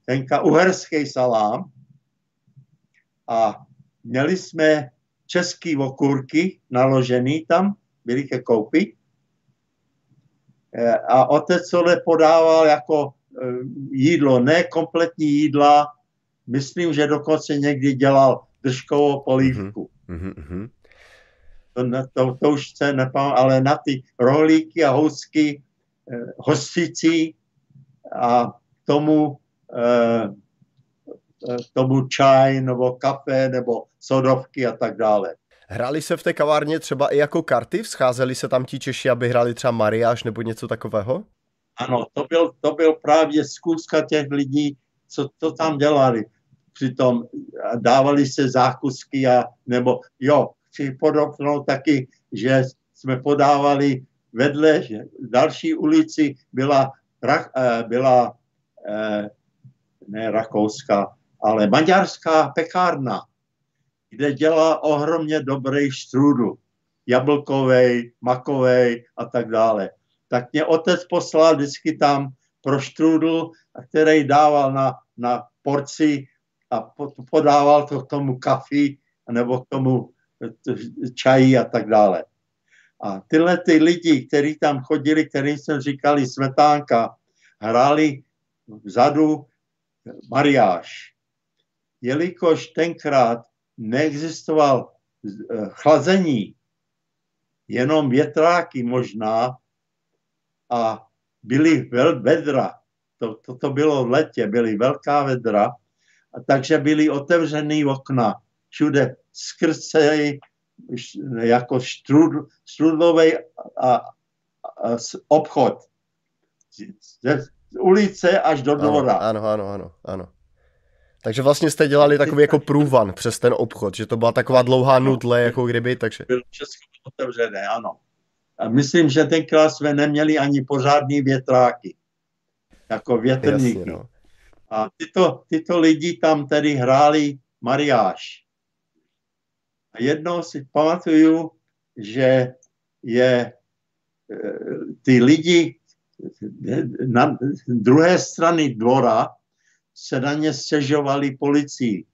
tenka uherský salám. A měli jsme český okurky naložený tam, byli ke koupi. A otec to podával jako jídlo, ne kompletní jídla, myslím, že dokonce někdy dělal držkovou polívku. Mm-hmm. To, to, to už se nepamatuji, ale na ty rohlíky a housky eh, hosticí a tomu, eh, eh, tomu čaj nebo kafe nebo sodovky a tak dále. Hráli se v té kavárně třeba i jako karty? Scházeli se tam ti Češi, aby hráli třeba mariáš nebo něco takového? Ano, to byl, to byl právě zkuska těch lidí, co to tam dělali. Přitom dávali se zákusky a nebo jo, chci podotknout taky, že jsme podávali vedle, že v další ulici byla, eh, byla eh, ne Rakouska, ale maďarská pekárna, kde dělá ohromně dobrý štrůdl, jablkovej, makovej a tak dále. Tak mě otec poslal vždycky tam pro štrůdl, který dával na, na porci a podával to k tomu kafi nebo k tomu čají a tak dále. A tyhle ty lidi, kteří tam chodili, kterým jsme říkali smetánka, hráli vzadu mariáš. Jelikož tenkrát neexistoval eh, chlazení, jenom větráky možná a byly vedra. To, to, to bylo v letě, byly velká vedra, a takže byly otevřený okna. Všude skrze jako štrud, štrudlový a, a, a obchod. Z, z ulice až do dvora. Ano, ano, ano, ano. Takže vlastně jste dělali takový jako průvan přes ten obchod, že to byla taková dlouhá nudle, jako kdyby, takže... Bylo všechno otevřené, ano. A myslím, že tenkrát jsme neměli ani pořádný větráky, jako větrníky. Jasně, no. A tyto, tyto lidi tam tedy hráli mariáš. A jednou si pamatuju, že je e, ty lidi na druhé strany dvora se na ně stěžovali policii,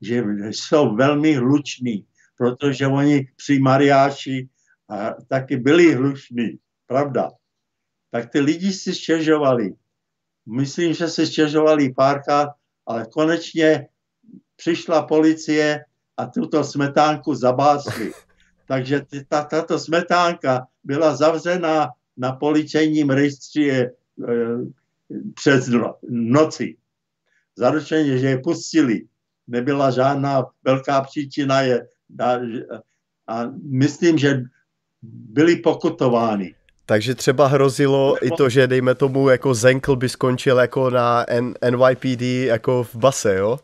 že jsou velmi hluční, protože oni při mariáši a taky byli hluční, pravda. Tak ty lidi si stěžovali. Myslím, že si stěžovali párkrát, ale konečně přišla policie a tuto smetánku zabásli. [LAUGHS] Takže ta, tato smetánka byla zavřená na policejním rejstří e, přes noci. Zaručeně, že je pustili. Nebyla žádná velká příčina je, a myslím, že byli pokutováni. Takže třeba hrozilo i to, že dejme tomu jako Zenkl by skončil jako na N- NYPD jako v base, jo?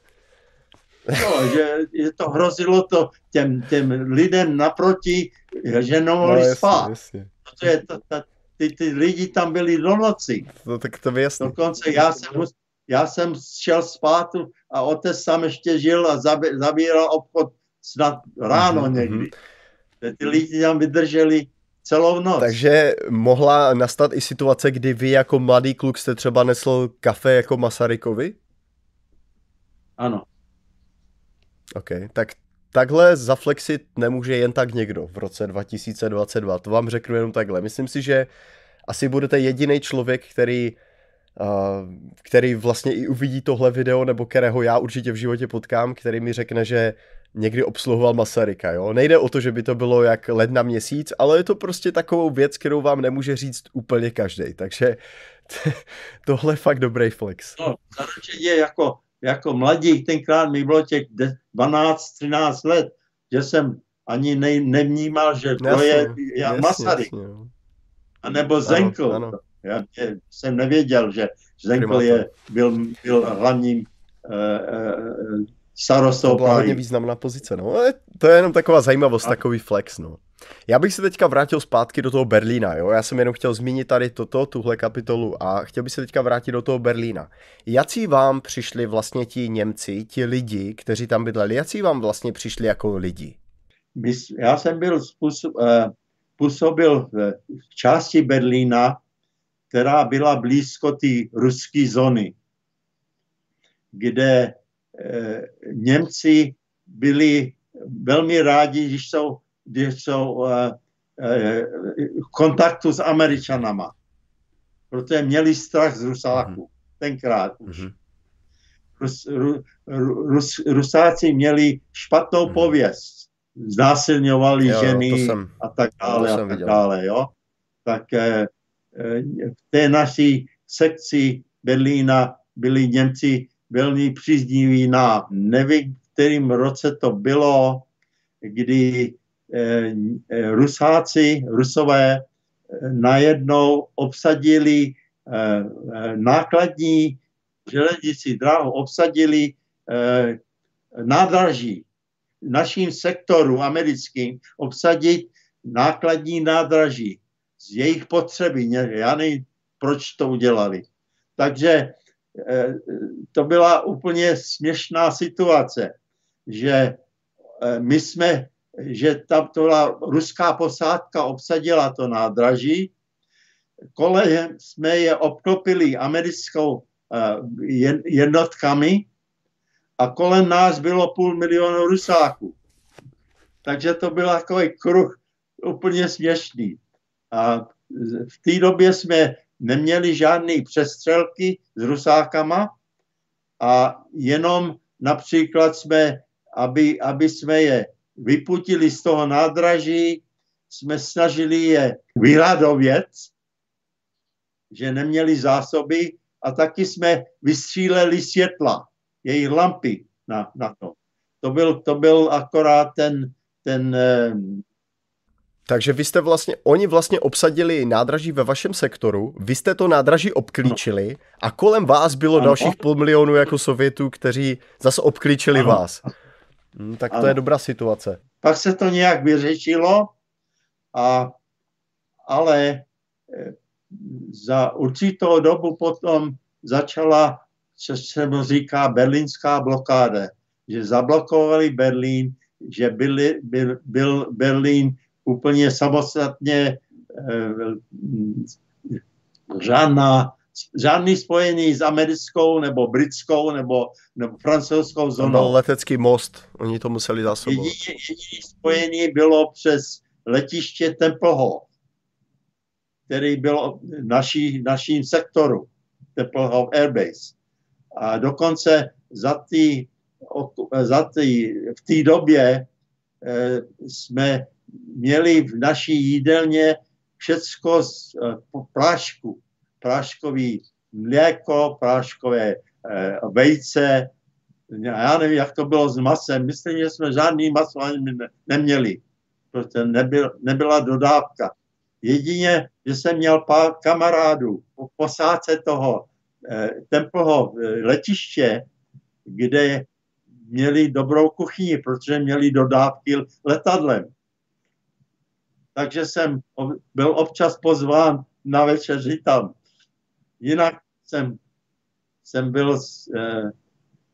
No, že, že to hrozilo to těm, těm lidem naproti, že nemohli no, spát. Jasně. Protože to, to, ty, ty lidi tam byli do noci. No tak to jasně. Dokonce já jsem, já jsem šel spát a otec tam ještě žil a zabíral obchod snad ráno mm-hmm. někdy. Ty lidi tam vydrželi celou noc. Takže mohla nastat i situace, kdy vy jako mladý kluk jste třeba nesl kafe jako Masarykovi? Ano. OK, tak takhle zaflexit nemůže jen tak někdo v roce 2022. To vám řeknu jenom takhle. Myslím si, že asi budete jediný člověk, který který vlastně i uvidí tohle video, nebo kterého já určitě v životě potkám, který mi řekne, že někdy obsluhoval Masaryka, jo. Nejde o to, že by to bylo jak led na měsíc, ale je to prostě takovou věc, kterou vám nemůže říct úplně každý. Takže [LAUGHS] tohle je fakt dobrý flex. No, je jako jako mladík, tenkrát mi bylo těch 12-13 let, že jsem ani ne, nevnímal, že to jasně, je jasně, Masaryk. Jasně, a nebo Zenkl. Ano, ano. Já jsem nevěděl, že Zenkl je, byl, byl hlavním uh, uh, starostou To byla hodně významná pozice, no. To je jenom taková zajímavost, a... takový flex, no. Já bych se teďka vrátil zpátky do toho Berlína, jo. Já jsem jenom chtěl zmínit tady toto, tuhle kapitolu a chtěl bych se teďka vrátit do toho Berlína. Jací vám přišli vlastně ti Němci, ti lidi, kteří tam bydleli, jací vám vlastně přišli jako lidi? Já jsem byl způsob, uh, působil v části Berlína, která byla blízko té ruské zóny, kde Němci byli velmi rádi, když jsou když jsou uh, v kontaktu s Američanama, protože měli strach z Rusáků mm-hmm. tenkrát už. Mm-hmm. Rus, Ru, Rus, Rusáci měli špatnou mm-hmm. pověst, znásilňovali jo, ženy jsem, a tak dále a tak viděl. dále, jo. Tak eh, v té naší sekci Berlína byli Němci velmi přízniví na nevím, kterým roce to bylo, kdy Eh, eh, Rusáci, Rusové eh, najednou obsadili nákladní železnici dráhu, obsadili nádraží. Naším sektoru americkým obsadit nákladní nádraží z jejich potřeby. Já nevím, proč to udělali. Takže eh, to byla úplně směšná situace, že eh, my jsme, že tam byla ruská posádka obsadila to nádraží, kolem jsme je obklopili americkou jednotkami a kolem nás bylo půl milionu rusáků. Takže to byl takový kruh úplně směšný. A v té době jsme neměli žádné přestřelky s rusákama a jenom například jsme, aby, aby jsme je vyputili z toho nádraží, jsme snažili je vyradovět, že neměli zásoby a taky jsme vystříleli světla, jejich lampy na, na to. To byl, to byl akorát ten, ten eh, takže vy jste vlastně, oni vlastně obsadili nádraží ve vašem sektoru, vy jste to nádraží obklíčili a kolem vás bylo ano. dalších půl milionu jako Sovětů, kteří zase obklíčili ano. vás. Hmm, tak to ano. je dobrá situace. Pak se to nějak vyřešilo, a, ale eh, za určitou dobu potom začala, co se mu říká, berlínská blokáda, že zablokovali Berlín, že byli, byl, byl Berlín úplně samostatně eh, žádná, žádný spojení s americkou nebo britskou nebo, nebo francouzskou zónou. Byl letecký most, oni to museli zásobovat. Jediné jediný spojení bylo přes letiště Templehof, který byl naší, naším sektoru, Templehof Airbase. A dokonce za tý, za tý, v té době eh, jsme měli v naší jídelně všecko z eh, prášku, práškový mléko, práškové eh, vejce, já nevím, jak to bylo s masem, myslím, že jsme žádný maso ani neměli, protože nebyl, nebyla dodávka. Jedině, že jsem měl pár kamarádů po posádce toho eh, tempoho letiště, kde měli dobrou kuchyni, protože měli dodávky letadlem takže jsem byl občas pozván na večeři tam. Jinak jsem, jsem byl eh,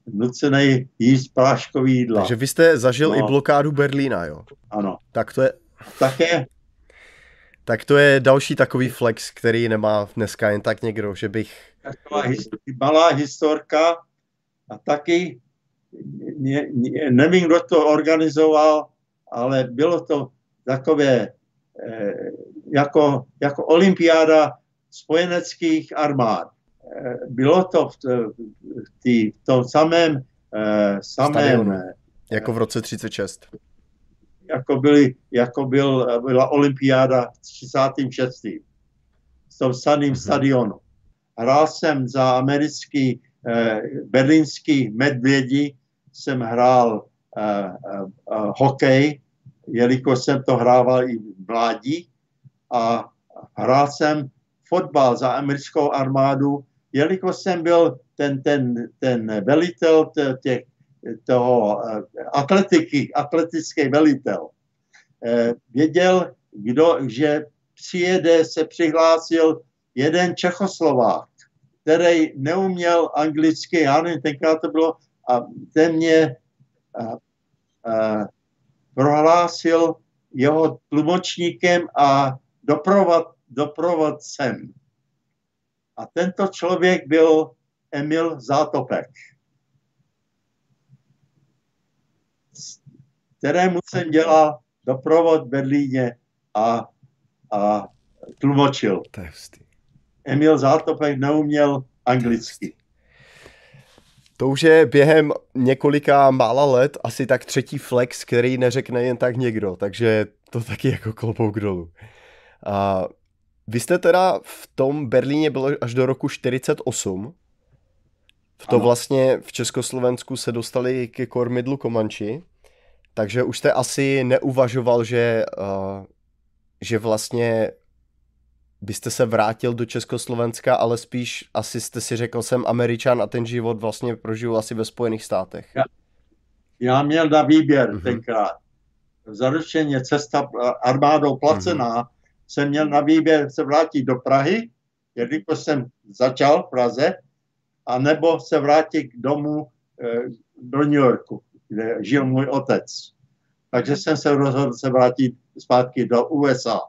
nucený jíst práškový jídla. Takže vy jste zažil no. i blokádu Berlína, jo? Ano. Tak to je... Také. Tak to je další takový flex, který nemá dneska jen tak někdo, že bych... Taková malá historka a taky ne, ne, nevím, kdo to organizoval, ale bylo to takové jako, jako olympiáda spojeneckých armád. Eh, bylo to v, tý, v tom samém, eh, samém jako v roce 36. Jako, byly, jako byl, byla olympiáda v 36. v tom samém mm-hmm. stadionu. Hrál jsem za americký eh, berlínský medvědi, jsem hrál eh, eh, hokej jelikož jsem to hrával i v mládí a hrál jsem fotbal za americkou armádu, jelikož jsem byl ten, ten, ten velitel těch, toho eh, atletiky, atletický velitel. Eh, věděl, kdo, že přijede, se přihlásil jeden Čechoslovák, který neuměl anglicky, já nevím, tenkrát to bylo, a ten mě a, a, prohlásil jeho tlumočníkem a doprovod, doprovodcem. A tento člověk byl Emil Zátopek, kterému jsem dělal doprovod v Berlíně a, a tlumočil. Emil Zátopek neuměl anglicky. To už je během několika mála let asi tak třetí flex, který neřekne jen tak někdo, takže to taky jako klobouk dolů. A vy jste teda v tom Berlíně bylo až do roku 48. V to ano. vlastně v Československu se dostali ke kormidlu Komanči, takže už jste asi neuvažoval, že, uh, že vlastně byste se vrátil do Československa, ale spíš asi jste si řekl, jsem Američan a ten život vlastně prožil asi ve Spojených státech. Já, já měl na výběr mm-hmm. tenkrát. Zaručeně cesta armádou placená, mm-hmm. jsem měl na výběr se vrátit do Prahy, jelikož jsem začal v Praze, a nebo se vrátit k domu do New Yorku, kde žil můj otec. Takže jsem se rozhodl se vrátit zpátky do USA,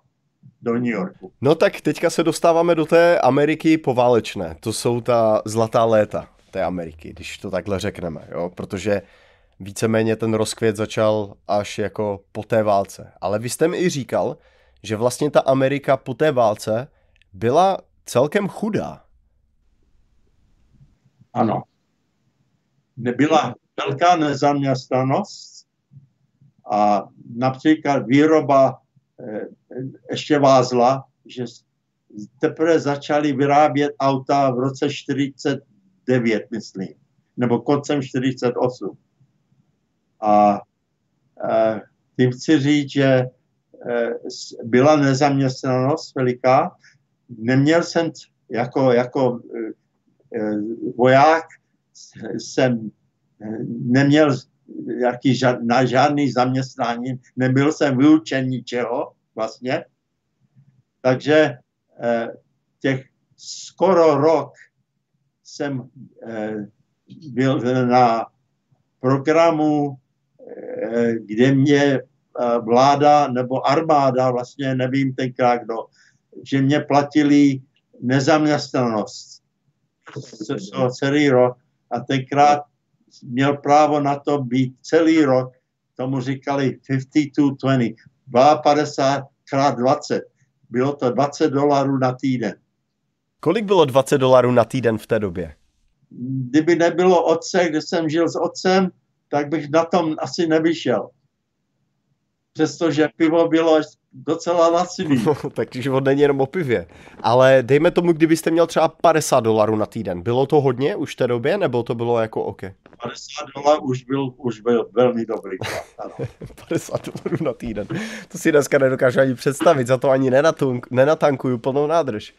do New Yorku. No tak teďka se dostáváme do té Ameriky poválečné. To jsou ta zlatá léta té Ameriky, když to takhle řekneme, jo? protože víceméně ten rozkvět začal až jako po té válce. Ale vy jste mi i říkal, že vlastně ta Amerika po té válce byla celkem chudá. Ano. Nebyla velká nezaměstnanost a například výroba ještě vázla, že teprve začali vyrábět auta v roce 49, myslím, nebo koncem 48. A e, tím chci říct, že e, byla nezaměstnanost veliká. Neměl jsem jako, jako e, voják, jsem neměl jaký, na žádný zaměstnání, nebyl jsem vyučen ničeho vlastně. Takže těch skoro rok jsem byl na programu Eh, kde mě eh, vláda nebo armáda, vlastně nevím tenkrát kdo, že mě platili nezaměstnanost celý rok a tenkrát měl právo na to být celý rok, tomu říkali 52-20, 52 krát 20. Bylo to 20 dolarů na týden. Kolik bylo 20 dolarů na týden v té době? Kdyby nebylo otce, kde jsem žil s otcem, tak bych na tom asi nevyšel. Přestože pivo bylo docela laciný. [LAUGHS] No, tak život není jenom o pivě. Ale dejme tomu, kdybyste měl třeba 50 dolarů na týden. Bylo to hodně už v té době, nebo to bylo jako OK? 50 dolarů už byl, už byl velmi dobrý. [LAUGHS] Ano. 50 dolarů na týden. To si dneska nedokážu ani představit, za to ani nenatunk, nenatankuju plnou nádrž.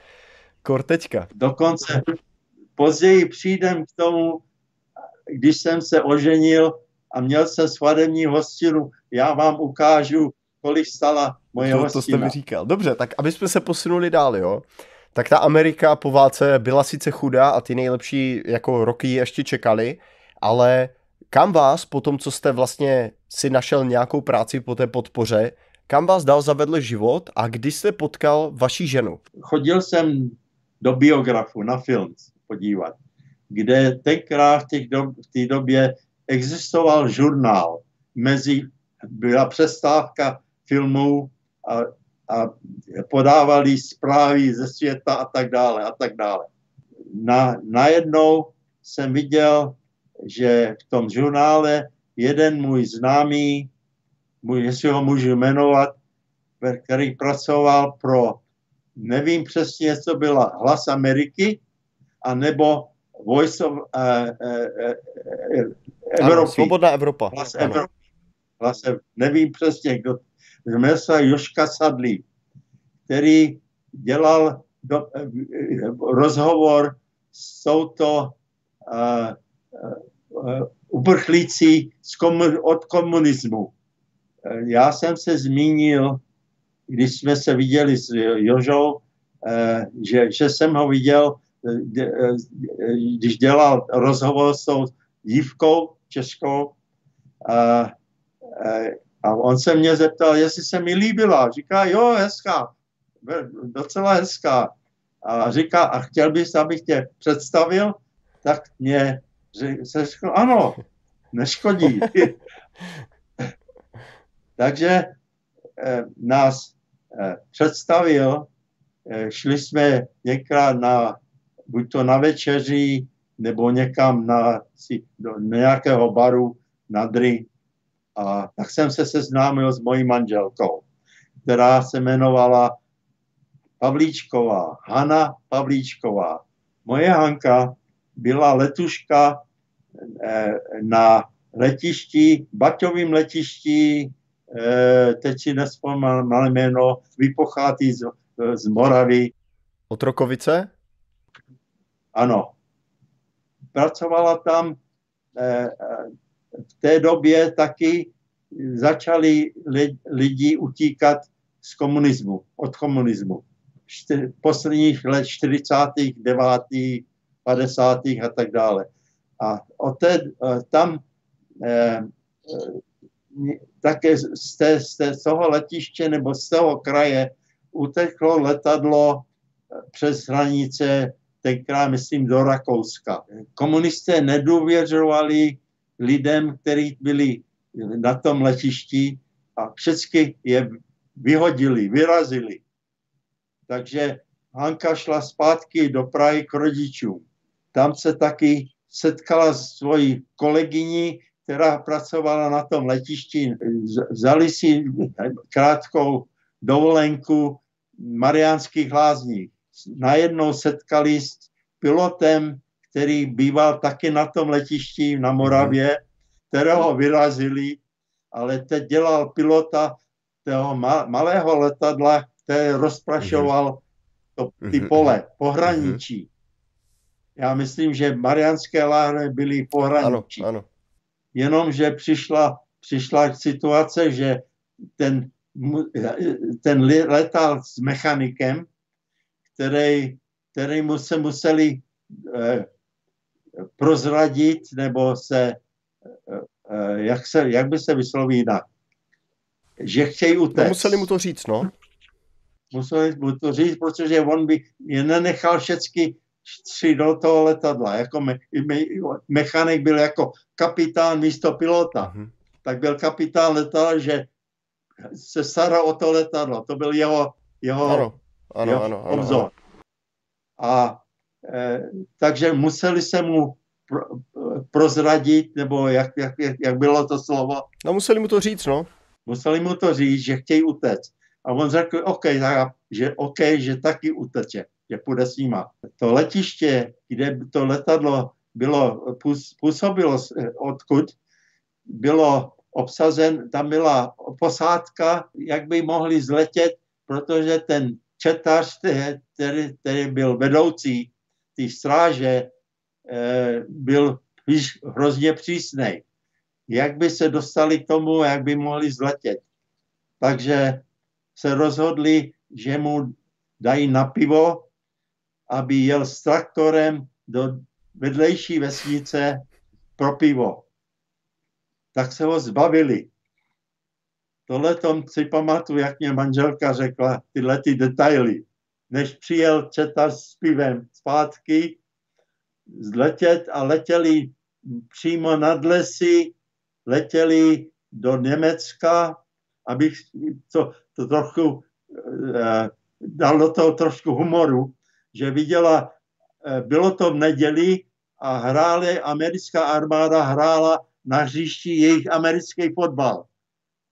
Kor teďka. Dokonce později přijdem k tomu, když jsem se oženil, a měl jsem svadební hostinu, já vám ukážu, kolik stala moje to, hostina. To jste mi říkal. Dobře, tak aby jsme se posunuli dál, jo. Tak ta Amerika po válce byla sice chudá a ty nejlepší jako roky ještě čekali, ale kam vás po tom, co jste vlastně si našel nějakou práci po té podpoře, kam vás dal zavedl život a kdy jste potkal vaši ženu? Chodil jsem do biografu na film podívat, kde tenkrát v, té době existoval žurnál mezi, byla přestávka filmů a, a podávali zprávy ze světa a tak dále a tak dále. Na, najednou jsem viděl, že v tom žurnále jeden můj známý, můj, jestli ho můžu jmenovat, který pracoval pro, nevím přesně, co byla Hlas Ameriky, a nebo Voice of uh, uh, uh, Evropy. Svobodná Evropa. Hlas Evropy. Hlas, nevím přesně, kdo. Jmenuje Joška Sadlí, který dělal do, rozhovor, jsou to uh, uh, uprchlíci z komun, od komunismu. Já jsem se zmínil, když jsme se viděli s Jožou, že, že jsem ho viděl, když dělal rozhovor s tou dívkou českou. A, a on se mě zeptal, jestli se mi líbila. Říká, jo, hezká, docela hezká. A říká, a chtěl bys, abych tě představil? Tak mě se řekl, ano, neškodí. [LAUGHS] Takže eh, nás eh, představil, eh, šli jsme některá na, buď to na večeři, nebo někam na, si, do nějakého baru na drink. A tak jsem se seznámil s mojí manželkou, která se jmenovala Pavlíčková, Hana Pavlíčková. Moje Hanka byla letuška eh, na letišti, Baťovým letišti, eh, teď si nespomínám jméno, vy pochází z, z Moravy. Otrokovice? Ano, pracovala tam eh, v té době taky začali lidi utíkat z komunismu, od komunismu. V posledních let 49. 50. a tak dále. A od té, tam eh, také z, té, z, té, z toho letiště nebo z toho kraje uteklo letadlo přes hranice, tenkrát myslím do Rakouska. Komunisté nedůvěřovali lidem, kteří byli na tom letišti a všechny je vyhodili, vyrazili. Takže Hanka šla zpátky do Prahy k rodičům. Tam se taky setkala s svojí kolegyní, která pracovala na tom letišti. Vzali si krátkou dovolenku Mariánských lázních. Najednou setkali s pilotem, který býval taky na tom letišti na Moravě, kterého vyrazili, ale teď dělal pilota toho malého letadla, který rozprašoval to, ty pole, pohraničí. Já myslím, že Mariánské láhve byly pohraničí. Ano, ano. Jenomže přišla, přišla situace, že ten, ten letal s mechanikem, který, který mu se museli eh, prozradit nebo se, eh, eh, jak, se, jak by se vysloví jinak, že chtějí utéct. No, museli mu to říct, no. Museli mu to říct, protože on by je nenechal všechny tři do toho letadla. Jako me, me, mechanik byl jako kapitán místo pilota. Mm-hmm. Tak byl kapitán letadla, že se staral o to letadlo. To byl jeho, jeho, ano, ano, jeho ano, ano, obzor. Ano. A takže museli se mu pro, prozradit, nebo jak, jak, jak bylo to slovo? No museli mu to říct, no. Museli mu to říct, že chtějí utéct. A on řekl, OK, tak, že, OK, že taky uteče, že půjde s nima. To letiště, kde to letadlo bylo, působilo odkud, bylo obsazen, tam byla posádka, jak by mohli zletět, protože ten četař, který, který byl vedoucí té stráže, eh, byl víš, hrozně přísný. Jak by se dostali k tomu, jak by mohli zletět. Takže se rozhodli, že mu dají na pivo, aby jel s traktorem do vedlejší vesnice pro pivo. Tak se ho zbavili. Tohle tom si pamatuju, jak mě manželka řekla tyhle ty detaily. Než přijel četař s pivem zpátky, zletět a letěli přímo nad lesy, letěli do Německa, abych to, to trochu eh, dal do toho trošku humoru, že viděla, eh, bylo to v neděli a hráli, americká armáda hrála na hřišti jejich americký fotbal.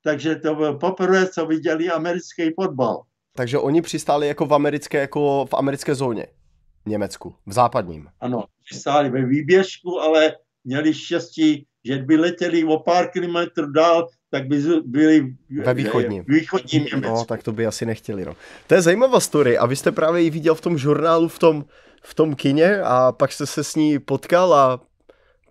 Takže to bylo poprvé, co viděli americký fotbal. Takže oni přistáli jako v americké, jako v americké zóně. V Německu, v západním. Ano, přistáli ve výběžku, ale měli štěstí, že by letěli o pár kilometrů dál, tak by byli ve východním. východním Německu. No, tak to by asi nechtěli. No. To je zajímavá story a vy jste právě ji viděl v tom žurnálu, v tom, v tom kině a pak jste se s ní potkal a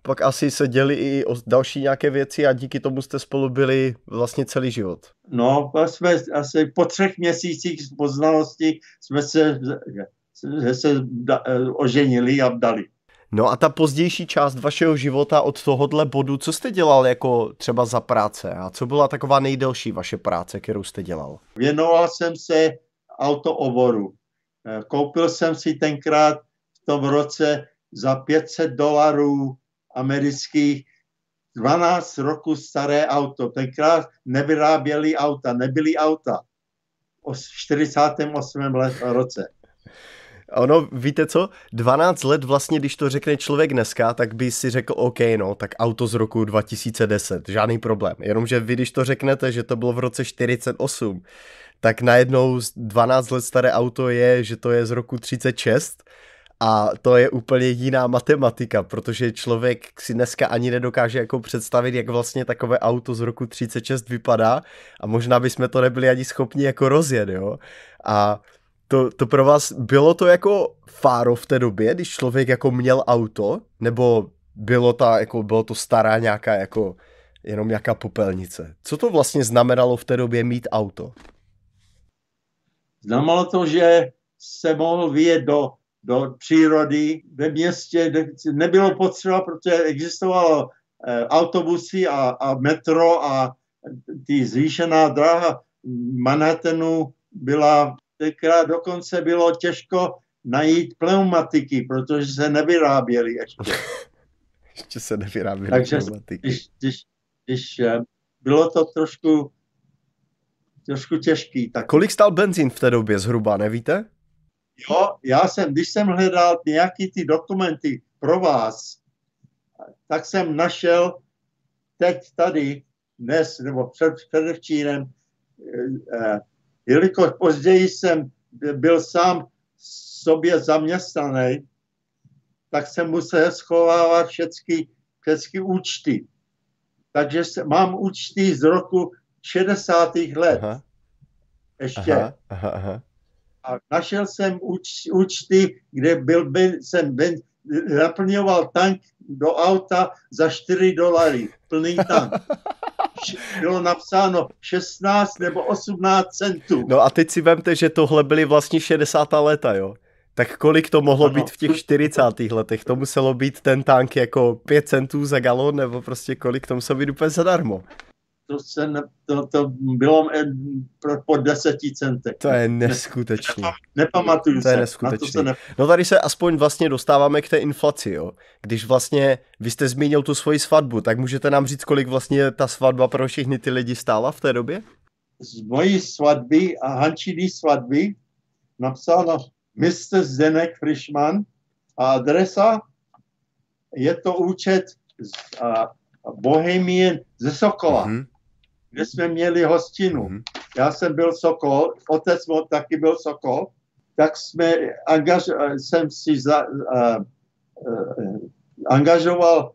pak asi se děli i o další nějaké věci a díky tomu jste spolu byli vlastně celý život. No, jsme asi po třech měsících poznalosti jsme se, se, se oženili a dali. No a ta pozdější část vašeho života od tohohle bodu, co jste dělal jako třeba za práce a co byla taková nejdelší vaše práce, kterou jste dělal? Věnoval jsem se autoovoru. Eh, koupil jsem si tenkrát v tom roce za 500 dolarů amerických 12 roku staré auto. Tenkrát nevyráběli auta, nebyly auta. O 48. Let, roce. Ono, víte co, 12 let vlastně, když to řekne člověk dneska, tak by si řekl, OK, no, tak auto z roku 2010, žádný problém. Jenomže vy, když to řeknete, že to bylo v roce 48, tak najednou 12 let staré auto je, že to je z roku 36 a to je úplně jiná matematika, protože člověk si dneska ani nedokáže jako představit, jak vlastně takové auto z roku 36 vypadá a možná bychom to nebyli ani schopni jako rozjet, jo. A to, to pro vás, bylo to jako fáro v té době, když člověk jako měl auto, nebo bylo, ta, jako, bylo to stará nějaká jako jenom nějaká popelnice. Co to vlastně znamenalo v té době mít auto? Znamenalo to, že se mohl vyjet do do přírody ve městě, nebylo potřeba, protože existovalo eh, autobusy a, a metro a ty zvýšená dráha Manhattanu byla, tenkrát dokonce bylo těžko najít pneumatiky, protože se nevyráběly ještě. [LAUGHS] ještě se nevyráběly Takže pneumatiky. Když, když, když eh, bylo to trošku trošku těžký. Tak... Kolik stál benzín v té době zhruba, nevíte? Jo, já jsem, když jsem hledal nějaký ty dokumenty pro vás, tak jsem našel teď tady, dnes nebo před, předevčírem, eh, eh, jelikož později jsem byl sám sobě zaměstnaný, tak jsem musel schovávat všechny, všechny účty. Takže mám účty z roku 60. let. Aha. Ještě. Aha, aha, aha. A našel jsem úč, účty, kde byl, byl jsem ben, naplňoval tank do auta za 4 dolary, plný tank. [LAUGHS] Bylo napsáno 16 nebo 18 centů. No a teď si vemte, že tohle byly vlastně 60. léta, jo? Tak kolik to mohlo ano. být v těch 40. letech? To muselo být ten tank jako 5 centů za galon, nebo prostě kolik to muselo být úplně zadarmo to, se ne, to, to bylo po deseti centech. To je neskutečné. Nepamatuju to se. je neskutečné. Ne... No tady se aspoň vlastně dostáváme k té inflaci, jo. Když vlastně vy jste zmínil tu svoji svatbu, tak můžete nám říct, kolik vlastně ta svatba pro všechny ty lidi stála v té době? Z mojí svatby a Hančiny svatby napsáno Mr. Zdenek Frischman a adresa je to účet z a, Bohemien ze Sokola. Mm-hmm kde jsme měli hostinu. Mm-hmm. Já jsem byl Sokol, otec můj taky byl Sokol, tak jsme angaž, jsem si za, uh, uh, angažoval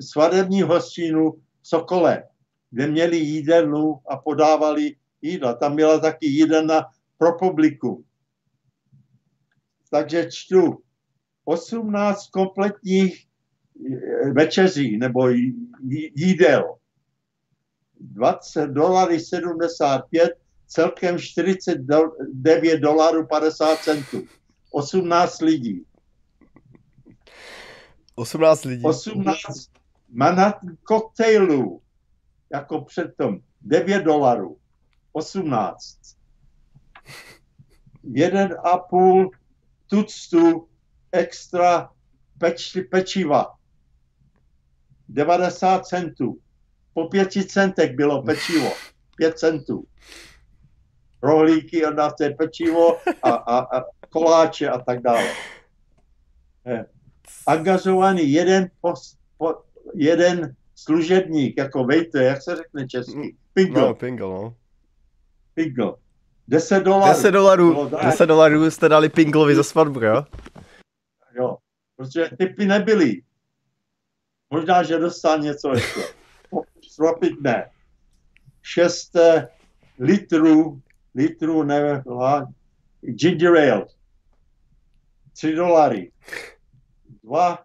svadební hostinu v Sokole, kde měli jídelnu a podávali jídla. Tam byla taky jídelna pro publikum. Takže čtu 18 kompletních večeří nebo jídel 20 dolarů 75, celkem 49 dolarů 50 centů. 18 lidí. 18 lidí. 18 Manhattan koktejlů, jako předtom, 9 dolarů, 18. 1,5 tuctu extra peč, pečiva, 90 centů. Po pěti centech bylo pečivo. Pět centů. Rohlíky, odnáte pečivo a, a, a koláče a tak dále. Eh, angažovaný jeden, pos, po, jeden služebník, jako vejte, jak se řekne česky? Pingl. No, pingl, no. Pingl. 10 dolarů. 10 dolarů, 10 dolarů jste dali Pinglovi za svatbu, jo? Jo, protože typy nebyly. Možná, že dostal něco ještě stropit ne. 6 litrů, litrů nevím, ginger ale. 3 dolary. Dva,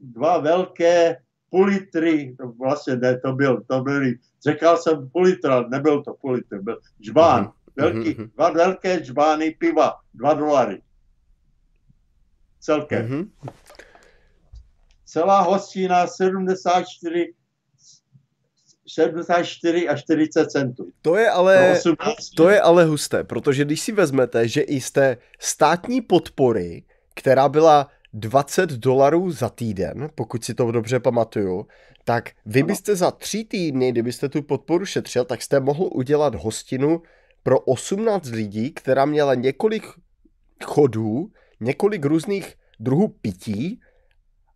dva velké půl litry, vlastně ne, to byl, to byly, řekl jsem půl litra, nebyl to půl litr, byl žbán, uh-huh. velký, uh-huh. dva velké žbány piva, dva dolary. Celkem. Uh-huh. Celá hostina 74 74 a 40 centů. To je ale, to je ale husté, protože když si vezmete, že i z té státní podpory, která byla 20 dolarů za týden, pokud si to dobře pamatuju, tak vy byste za tři týdny, kdybyste tu podporu šetřil, tak jste mohl udělat hostinu pro 18 lidí, která měla několik chodů, několik různých druhů pití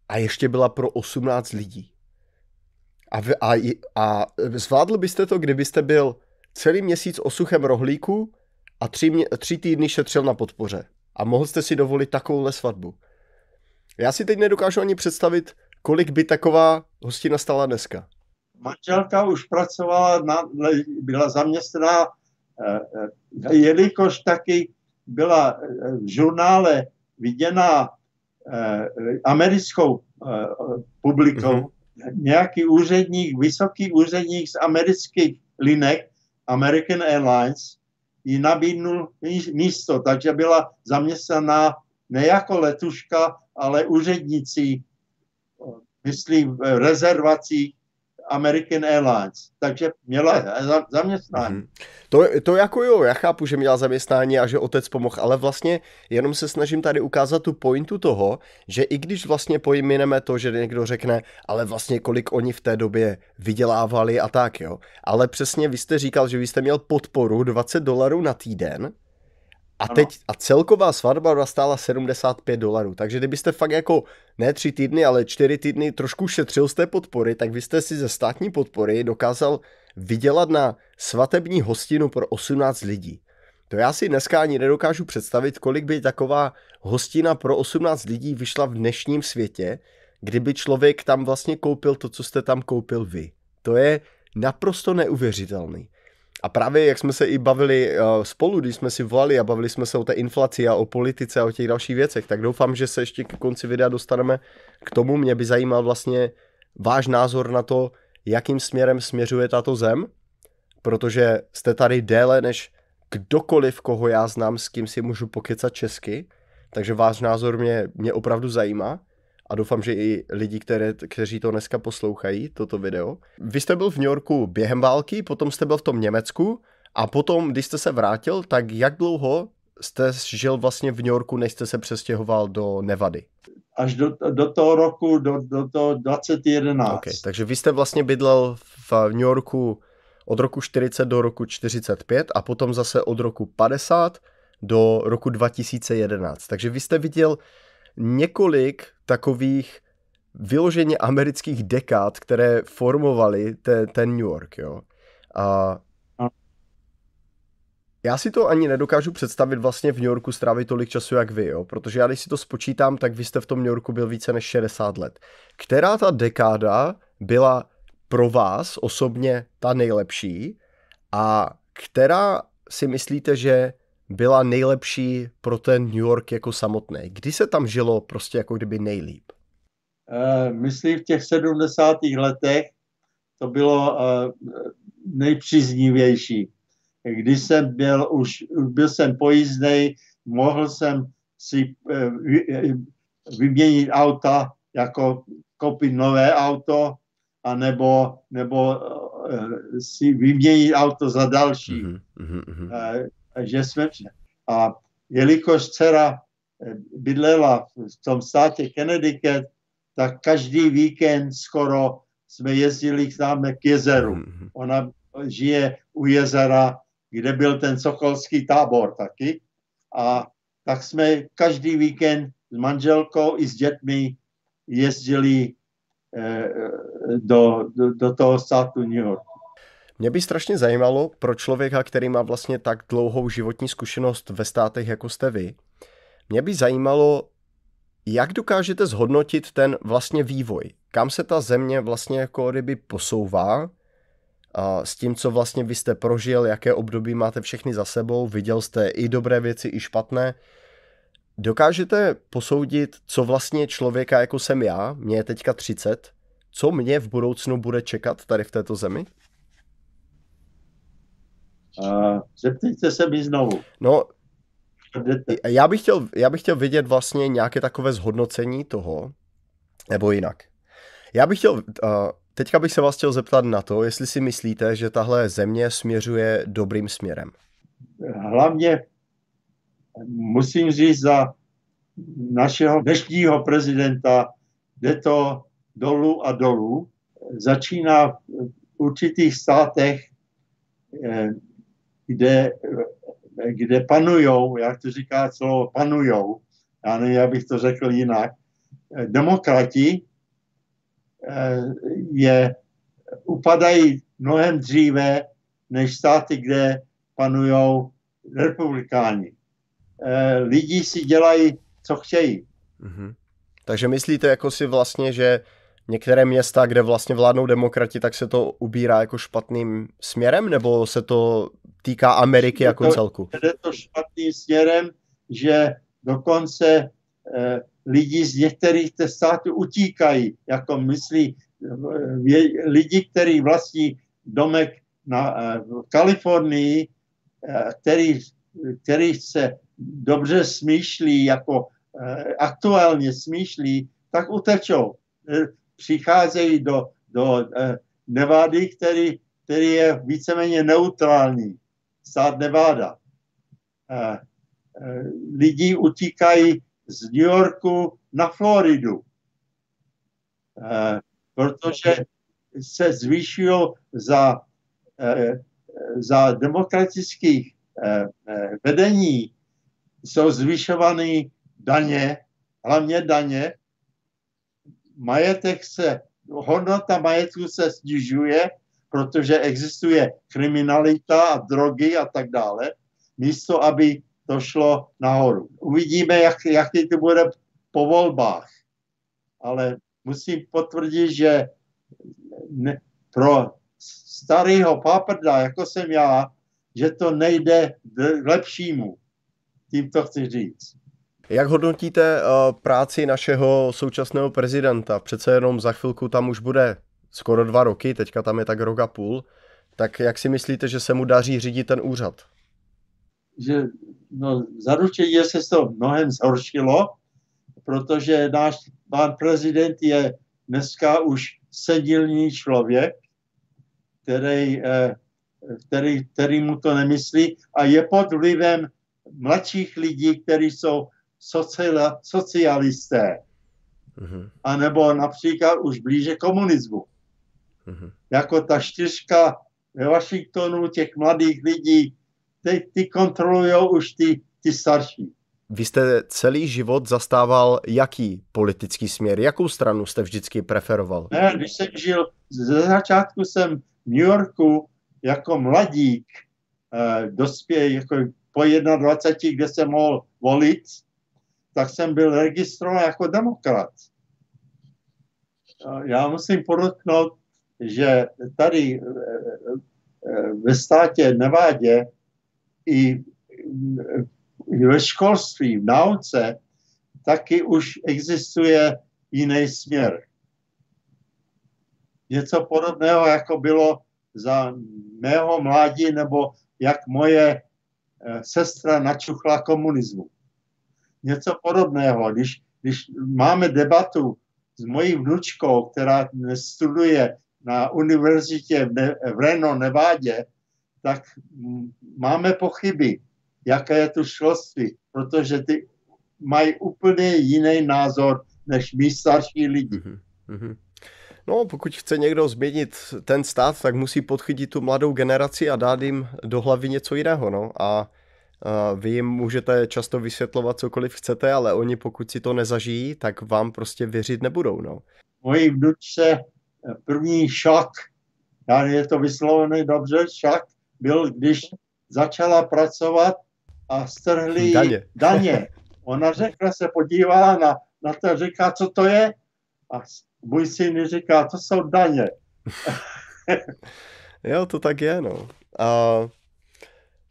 a ještě byla pro 18 lidí. A, v, a, a zvládl byste to, kdybyste byl celý měsíc osuchem rohlíku a tři, mě, tři týdny šetřil na podpoře. A mohl jste si dovolit takovouhle svatbu. Já si teď nedokážu ani představit, kolik by taková hostina stala dneska. Manželka už pracovala, na, byla zaměstnaná, eh, eh, jelikož taky byla eh, v žurnále viděná americkou publikou, mm-hmm nějaký úředník, vysoký úředník z amerických linek, American Airlines, jí nabídnul místo, takže byla zaměstnaná ne jako letuška, ale úředníci, myslím, v rezervacích American Airlines, takže měla zaměstnání. Mm-hmm. To, to jako jo, já chápu, že měla zaměstnání a že otec pomohl, ale vlastně jenom se snažím tady ukázat tu pointu toho, že i když vlastně pojmeneme to, že někdo řekne, ale vlastně kolik oni v té době vydělávali a tak jo, ale přesně vy jste říkal, že vy jste měl podporu 20 dolarů na týden, a teď a celková svatba stála 75 dolarů, takže kdybyste fakt jako ne tři týdny, ale čtyři týdny trošku šetřil z té podpory, tak vy jste si ze státní podpory dokázal vydělat na svatební hostinu pro 18 lidí. To já si dneska ani nedokážu představit, kolik by taková hostina pro 18 lidí vyšla v dnešním světě, kdyby člověk tam vlastně koupil to, co jste tam koupil vy. To je naprosto neuvěřitelný. A právě jak jsme se i bavili uh, spolu, když jsme si volali a bavili jsme se o té inflaci a o politice a o těch dalších věcech, tak doufám, že se ještě k konci videa dostaneme k tomu. Mě by zajímal vlastně váš názor na to, jakým směrem směřuje tato zem, protože jste tady déle než kdokoliv, koho já znám, s kým si můžu pokecat česky, takže váš názor mě, mě opravdu zajímá a doufám, že i lidi, které, kteří to dneska poslouchají, toto video. Vy jste byl v New Yorku během války, potom jste byl v tom Německu a potom, když jste se vrátil, tak jak dlouho jste žil vlastně v New Yorku, než jste se přestěhoval do Nevady? Až do, do toho roku, do, do toho 2011. Okay, takže vy jste vlastně bydlel v New Yorku od roku 40 do roku 45 a potom zase od roku 50 do roku 2011. Takže vy jste viděl několik takových vyloženě amerických dekád, které formovaly ten, ten New York, jo. A já si to ani nedokážu představit vlastně v New Yorku strávit tolik času, jak vy, jo? protože já když si to spočítám, tak vy jste v tom New Yorku byl více než 60 let. Která ta dekáda byla pro vás osobně ta nejlepší a která si myslíte, že byla nejlepší pro ten New York jako samotný? Kdy se tam žilo prostě jako kdyby nejlíp? Uh, myslím v těch 70. letech to bylo uh, nejpříznivější. Když jsem byl už, byl jsem pojízdnej, mohl jsem si uh, vyměnit auta, jako koupit nové auto, anebo nebo uh, si vyměnit auto za další. Mm-hmm, mm-hmm. Že jsme a jelikož dcera eh, bydlela v tom státě Connecticut, tak každý víkend skoro jsme jezdili k nám k jezeru. Mm-hmm. Ona žije u jezera, kde byl ten sokolský tábor taky. A tak jsme každý víkend s manželkou i s dětmi jezdili eh, do, do, do toho státu New York. Mě by strašně zajímalo pro člověka, který má vlastně tak dlouhou životní zkušenost ve státech, jako jste vy, mě by zajímalo, jak dokážete zhodnotit ten vlastně vývoj? Kam se ta země vlastně jako kdyby posouvá a s tím, co vlastně vy jste prožil, jaké období máte všechny za sebou, viděl jste i dobré věci, i špatné. Dokážete posoudit, co vlastně člověka jako jsem já, mě je teďka 30, co mě v budoucnu bude čekat tady v této zemi? Uh, zeptejte se mi znovu. No, já bych, chtěl, já bych chtěl vidět vlastně nějaké takové zhodnocení toho, nebo jinak. Já bych chtěl, uh, teďka bych se vás chtěl zeptat na to, jestli si myslíte, že tahle země směřuje dobrým směrem. Hlavně musím říct za našeho dnešního prezidenta, jde to dolů a dolů. Začíná v určitých státech eh, kde, kde panujou, jak to říká slovo panujou, já nevím, jak bych to řekl jinak, demokrati eh, je, upadají mnohem dříve než státy, kde panují republikáni. Eh, lidi si dělají, co chtějí. Mm-hmm. Takže myslíte jako si vlastně, že některé města, kde vlastně vládnou demokrati, tak se to ubírá jako špatným směrem, nebo se to týká Ameriky jako to, celku? Jde to špatným směrem, že dokonce eh, lidi z některých států utíkají, jako myslí eh, lidi, kteří vlastní domek na, eh, v Kalifornii, eh, který, který se dobře smýšlí jako aktuálně smýšlí, tak utečou. Přicházejí do, do Nevady, který, který je víceméně neutrální. Stát Nevada. Lidi utíkají z New Yorku na Floridu, protože se zvýšilo za, za demokratických vedení. Jsou zvyšovány daně, hlavně daně, majetek se, hodnota majetku se snižuje, protože existuje kriminalita a drogy a tak dále, místo aby to šlo nahoru. Uvidíme, jak, jaký to bude po volbách. Ale musím potvrdit, že ne, pro starého paprda, jako jsem já, že to nejde k lepšímu. Tím to chci říct. Jak hodnotíte uh, práci našeho současného prezidenta? Přece jenom za chvilku tam už bude skoro dva roky, teďka tam je tak rok a půl. Tak jak si myslíte, že se mu daří řídit ten úřad? Že no, zaručení se to mnohem zhoršilo, protože náš pán prezident je dneska už sedilní člověk, který, eh, který, který mu to nemyslí a je pod vlivem mladších lidí, kteří jsou socialisté. Mm-hmm. A nebo například už blíže komunismu. Mm-hmm. Jako ta čtyřka ve Washingtonu těch mladých lidí, ty, ty kontrolují už ty, ty starší. Vy jste celý život zastával jaký politický směr? Jakou stranu jste vždycky preferoval? Ne, když jsem žil, ze začátku jsem v New Yorku jako mladík eh, dospěl jako po 21, kde jsem mohl volit, tak jsem byl registrován jako demokrat. Já musím podotknout, že tady eh, eh, ve státě Nevádě i ve školství, v nauce, taky už existuje jiný směr. Něco podobného, jako bylo za mého mládí, nebo jak moje Eh, sestra načuchla komunismu. Něco podobného. Když, když máme debatu s mojí vnučkou, která studuje na univerzitě v, ne, v Reno, Nevádě, tak máme pochyby, jaké je tu školství, protože ty mají úplně jiný názor než my starší lidi. Mm-hmm. No, pokud chce někdo změnit ten stát, tak musí podchytit tu mladou generaci a dát jim do hlavy něco jiného, no. A vy jim můžete často vysvětlovat cokoliv chcete, ale oni pokud si to nezažijí, tak vám prostě věřit nebudou, no. Mojí vnučce první šok, já je to vyslovený dobře, šok byl, když začala pracovat a strhli daně. daně. [LAUGHS] Ona řekla, se podívala na, na to, říká, co to je? A můj syn říká, to jsou daně. [LAUGHS] jo, to tak je, no. A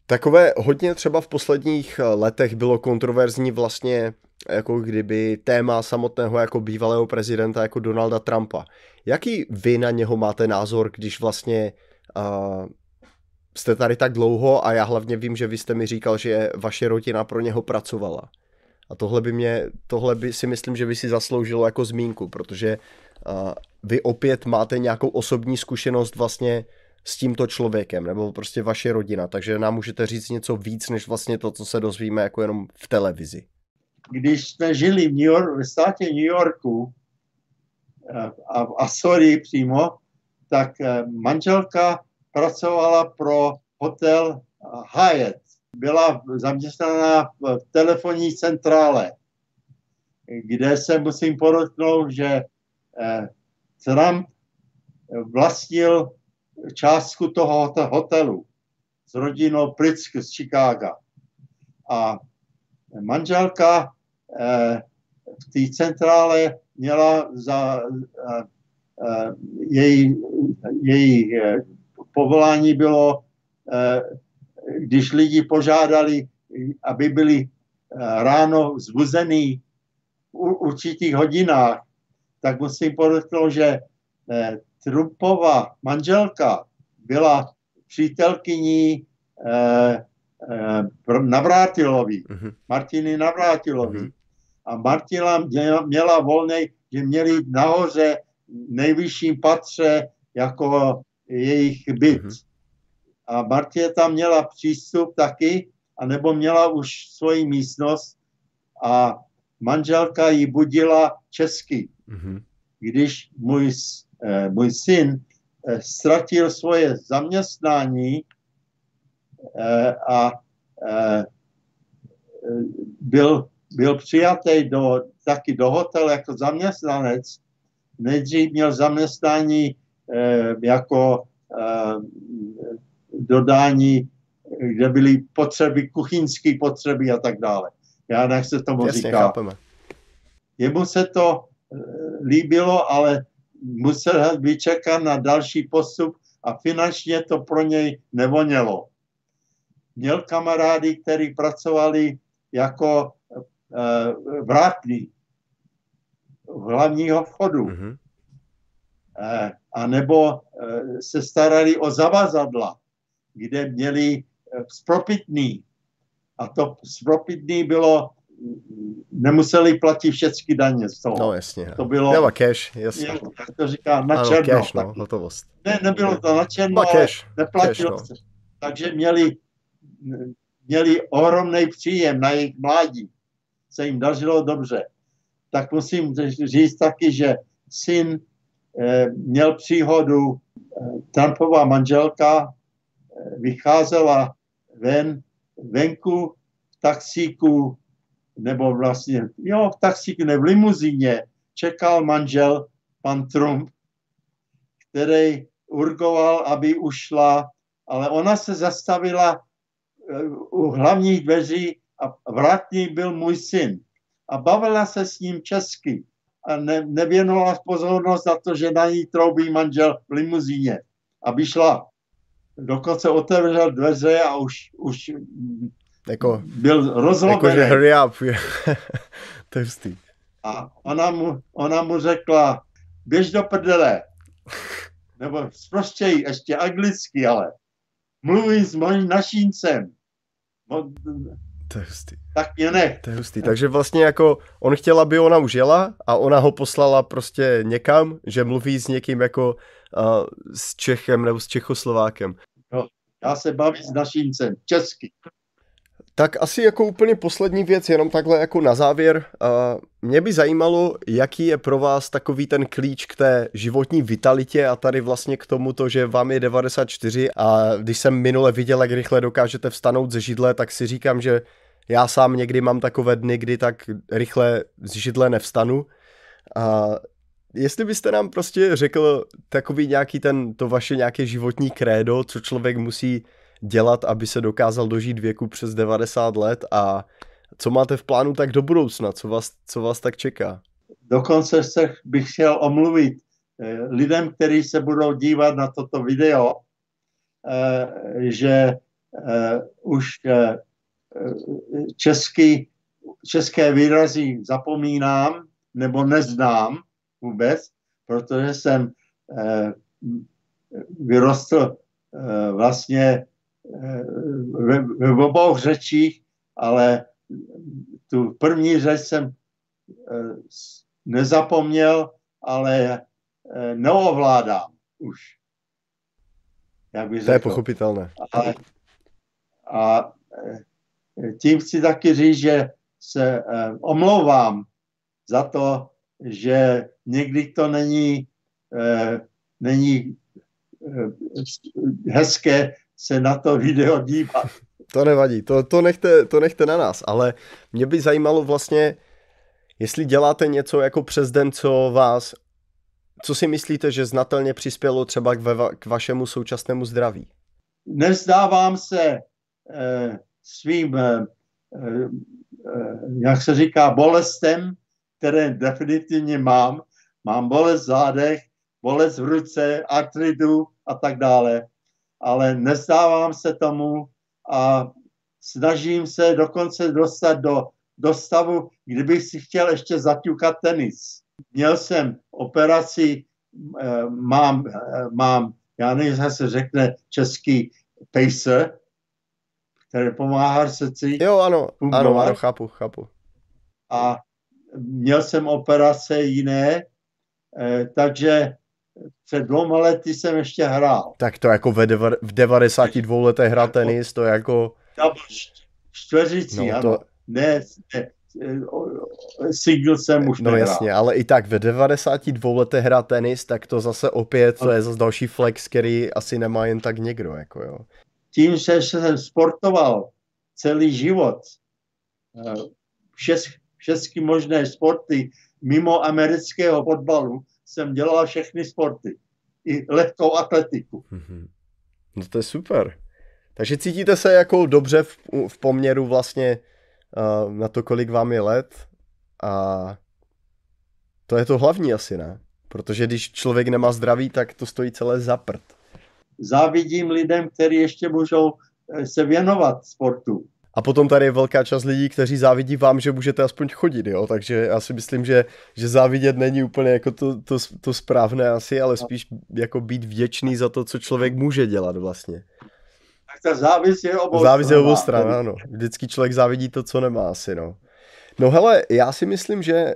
takové hodně třeba v posledních letech bylo kontroverzní vlastně jako kdyby téma samotného jako bývalého prezidenta jako Donalda Trumpa. Jaký vy na něho máte názor, když vlastně uh, jste tady tak dlouho a já hlavně vím, že vy jste mi říkal, že vaše rodina pro něho pracovala. A tohle by mě, tohle by si myslím, že by si zasloužilo jako zmínku, protože uh, vy opět máte nějakou osobní zkušenost vlastně s tímto člověkem, nebo prostě vaše rodina, takže nám můžete říct něco víc, než vlastně to, co se dozvíme jako jenom v televizi. Když jsme žili v New York, v státě New Yorku a v Asorii přímo, tak manželka pracovala pro hotel Hyatt byla zaměstnaná v telefonní centrále, kde se musím podotknout, že eh, Trump vlastnil částku toho hotelu s rodinou Pritzk z Chicaga. A manželka eh, v té centrále měla za eh, její, její povolání bylo když lidi požádali, aby byli eh, ráno zbuzení v určitých hodinách, tak musím podotknout, že eh, Trumpova manželka byla přítelkyní eh, Navrátilovi, uh-huh. Martiny Navrátilovi. Uh-huh. a Martina měla, měla volný, že měli nahoře nejvyšším patře jako jejich byt. Mm-hmm. A Martě tam měla přístup taky, anebo měla už svoji místnost a manželka ji budila česky. Mm-hmm. Když můj, eh, můj syn eh, ztratil svoje zaměstnání eh, a eh, byl, byl přijatý do, taky do hotelu jako zaměstnanec, nejdřív měl zaměstnání eh, jako eh, dodání, kde byly potřeby, kuchyňské potřeby a tak dále. Já nechci tomu Jasně, říkat. Chápeme. Jemu se to eh, líbilo, ale musel vyčekat na další postup a finančně to pro něj nevonělo. Měl kamarády, kteří pracovali jako uh, vrátný v hlavního vchodu. Mm-hmm. Uh, a nebo uh, se starali o zavazadla, kde měli spropitný. A to spropitný bylo nemuseli platit všechny daně z toho. No jasně. To bylo... Nebo cash, jasně. Jak to říká, na ano, černo. Cash, no, hotovost. Ne, nebylo to na černo, ale cash, neplatilo cash, no. Takže měli, měli ohromný příjem na jejich mládí. Se jim dařilo dobře. Tak musím říct taky, že syn eh, měl příhodu, eh, Trumpová manželka eh, vycházela ven, venku v taxíku nebo vlastně, jo, v taxíku, ne v limuzíně, čekal manžel, pan Trump, který urgoval, aby ušla, ale ona se zastavila u hlavních dveří a vrátný byl můj syn. A bavila se s ním česky a ne, nevěnovala pozornost na to, že na ní troubí manžel v limuzíně, aby šla. Dokonce otevřel dveře a už, už jako, byl rozlobený. Jako, že hurry up. [LAUGHS] to je vstý. A ona mu, ona mu řekla, běž do prdele. Nebo prostě ještě anglicky, ale mluví s mojím našíncem. To je hustý. Tak mě nech. To je hustý. Takže vlastně jako on chtěl, aby ona už jela a ona ho poslala prostě někam, že mluví s někým jako uh, s Čechem nebo s Čechoslovákem. No, já se bavím s našíncem, česky. Tak asi jako úplně poslední věc, jenom takhle jako na závěr. Mě by zajímalo, jaký je pro vás takový ten klíč k té životní vitalitě a tady vlastně k tomu to, že vám je 94 a když jsem minule viděl, jak rychle dokážete vstanout ze židle, tak si říkám, že já sám někdy mám takové dny, kdy tak rychle z židle nevstanu. A jestli byste nám prostě řekl takový nějaký ten, to vaše nějaké životní krédo, co člověk musí dělat, aby se dokázal dožít věku přes 90 let a co máte v plánu tak do budoucna, co vás, co vás tak čeká? Dokonce se bych chtěl omluvit eh, lidem, kteří se budou dívat na toto video, eh, že eh, už český, české výrazy zapomínám nebo neznám vůbec, protože jsem vyrostl vlastně ve, ve obou řečích, ale tu první řeč jsem eh, nezapomněl, ale eh, neovládám už. Jak bych to je pochopitelné. A, a eh, tím chci taky říct, že se omlouvám za to, že někdy to není, není hezké se na to video dívat. To nevadí, to, to, nechte, to nechte na nás, ale mě by zajímalo vlastně, jestli děláte něco jako přes den, co vás, co si myslíte, že znatelně přispělo třeba k, ve, k vašemu současnému zdraví? Nezdávám se eh, svým, eh, eh, jak se říká, bolestem, které definitivně mám. Mám bolest v zádech, bolest v ruce, artridu a tak dále ale nezdávám se tomu a snažím se dokonce dostat do, do stavu, kdybych si chtěl ještě zaťukat tenis. Měl jsem operaci, eh, mám, eh, mám já nevím, jak se řekne český pacer, který pomáhá srdci. Jo, ano, ano, ano, chápu, chápu. A měl jsem operace jiné, eh, takže před dvěma lety jsem ještě hrál. Tak to jako ve deva, v 92 letech hrát tenis, to jako... Čtveřicí, no, ano. To... Ne, ne, single jsem už No nehrál. jasně, ale i tak ve 92 letech hrát tenis, tak to zase opět, to je zase další flex, který asi nemá jen tak někdo, jako jo. Tím, že jsem sportoval celý život, všech, všechny možné sporty, mimo amerického fotbalu, jsem dělal všechny sporty. I lehkou atletiku. Mm-hmm. No to je super. Takže cítíte se jako dobře v, v poměru vlastně uh, na to, kolik vám je let a to je to hlavní asi, ne? Protože když člověk nemá zdraví, tak to stojí celé za prd. Závidím lidem, kteří ještě můžou eh, se věnovat sportu. A potom tady je velká část lidí, kteří závidí vám, že můžete aspoň chodit, jo? Takže já si myslím, že, že závidět není úplně jako to, to, to správné asi, ale spíš jako být vděčný za to, co člověk může dělat vlastně. Tak ta závis je obou Závis je obou stran, ano. Vždycky člověk závidí to, co nemá asi, no. No hele, já si myslím, že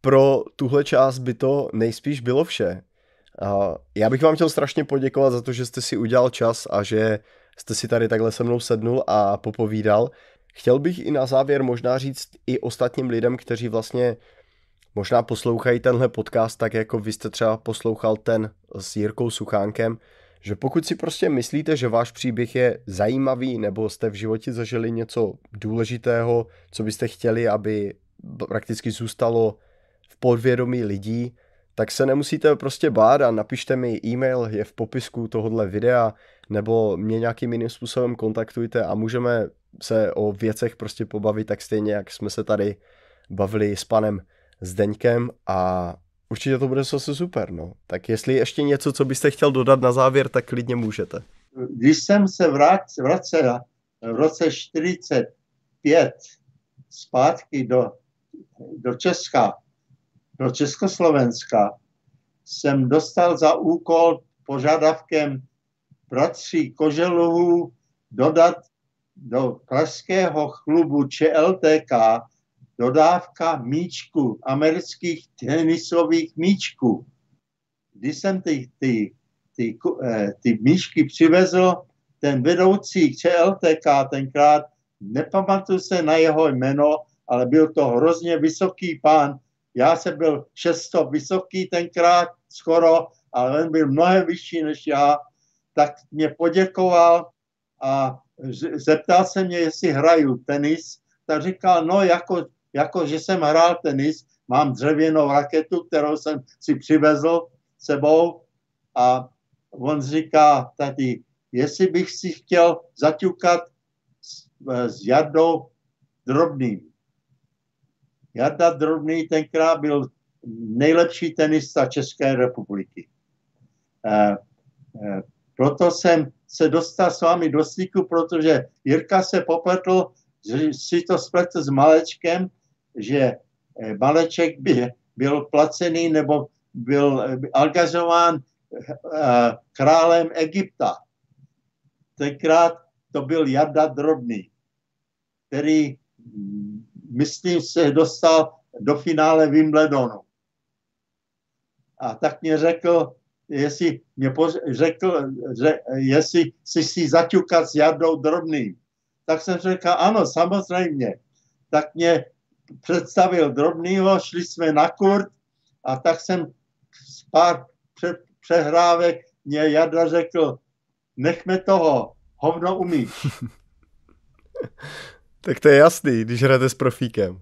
pro tuhle část by to nejspíš bylo vše. A já bych vám chtěl strašně poděkovat za to, že jste si udělal čas a že jste si tady takhle se mnou sednul a popovídal. Chtěl bych i na závěr možná říct i ostatním lidem, kteří vlastně možná poslouchají tenhle podcast tak, jako vy jste třeba poslouchal ten s Jirkou Suchánkem, že pokud si prostě myslíte, že váš příběh je zajímavý nebo jste v životě zažili něco důležitého, co byste chtěli, aby prakticky zůstalo v podvědomí lidí, tak se nemusíte prostě bát a napište mi e-mail, je v popisku tohohle videa, nebo mě nějakým jiným způsobem kontaktujte a můžeme se o věcech prostě pobavit tak stejně, jak jsme se tady bavili s panem Zdeňkem a určitě to bude zase super, no. Tak jestli ještě něco, co byste chtěl dodat na závěr, tak klidně můžete. Když jsem se vracel v roce 45 zpátky do, do Česka, do Československa, jsem dostal za úkol požadavkem bratří Koželovů dodat do pražského klubu ČLTK dodávka míčku, amerických tenisových míčků. Když jsem ty, ty, ty, eh, ty míčky přivezl, ten vedoucí ČLTK tenkrát, nepamatuju se na jeho jméno, ale byl to hrozně vysoký pán. Já jsem byl šesto vysoký tenkrát skoro, ale on byl mnohem vyšší než já tak mě poděkoval a zeptal se mě, jestli hraju tenis, tak říkal, no jako, jako že jsem hrál tenis, mám dřevěnou raketu, kterou jsem si přivezl sebou a on říká tady, jestli bych si chtěl zaťukat s, s Jardou Drobným. Jarda Drobný tenkrát byl nejlepší tenista České republiky. Eh, eh, proto jsem se dostal s vámi do styku, protože Jirka se popletl, že si to spletl s Malečkem, že eh, Maleček by byl placený nebo byl eh, angažován eh, králem Egypta. Tenkrát to byl Jarda Drobný, který, mm, myslím, se dostal do finále Wimbledonu. A tak mě řekl, jestli mě řekl, že jestli si si zaťukat s Jardou Drobným. Tak jsem řekl, ano, samozřejmě. Tak mě představil Drobnýho, šli jsme na kurt a tak jsem z pár pře- přehrávek mě Jarda řekl, nechme toho, hovno umíš. [LAUGHS] tak to je jasný, když hrajete s profíkem.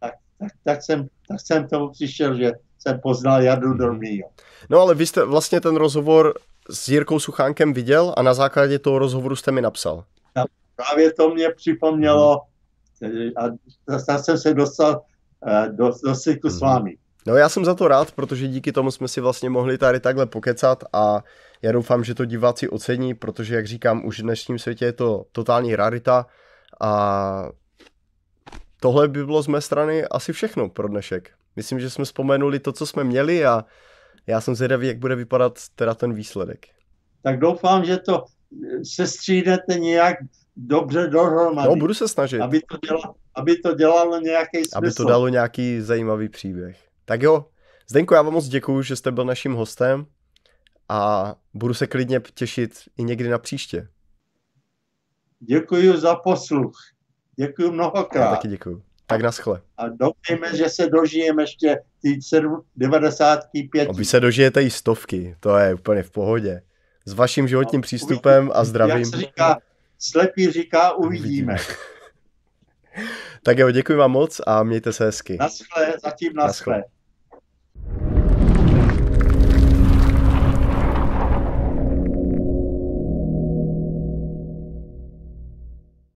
Tak, tak, tak, jsem, tak jsem tomu přišel, že jsem poznal Jardu mm-hmm. Drobnýho. No ale vy jste vlastně ten rozhovor s Jirkou Suchánkem viděl a na základě toho rozhovoru jste mi napsal. A právě to mě připomnělo mm-hmm. a jsem se dostal eh, do, do styku s mhm. vámi. No já jsem za to rád, protože díky tomu jsme si vlastně mohli tady takhle pokecat a já doufám, že to diváci ocení, protože jak říkám, už v dnešním světě je to totální rarita a tohle by bylo z mé strany asi všechno pro dnešek. Myslím, že jsme vzpomenuli to, co jsme měli a já jsem zvědavý, jak bude vypadat teda ten výsledek. Tak doufám, že to se střídete nějak dobře dohromady. No, budu se snažit. Aby to, dělalo, aby to dělalo nějaký smysl. Aby to dalo nějaký zajímavý příběh. Tak jo, Zdenko, já vám moc děkuju, že jste byl naším hostem a budu se klidně těšit i někdy na příště. Děkuji za posluch. Děkuji mnohokrát. Já taky děkuji. Tak naschle. A doufejme, že se dožijeme ještě ty 95. A vy se dožijete i stovky, to je úplně v pohodě. S vaším životním no, přístupem a zdravím. Jak se říká, slepý říká, uvidíme. uvidíme. [LAUGHS] tak jo, děkuji vám moc a mějte se hezky. Naschle, zatím naschle. naschle.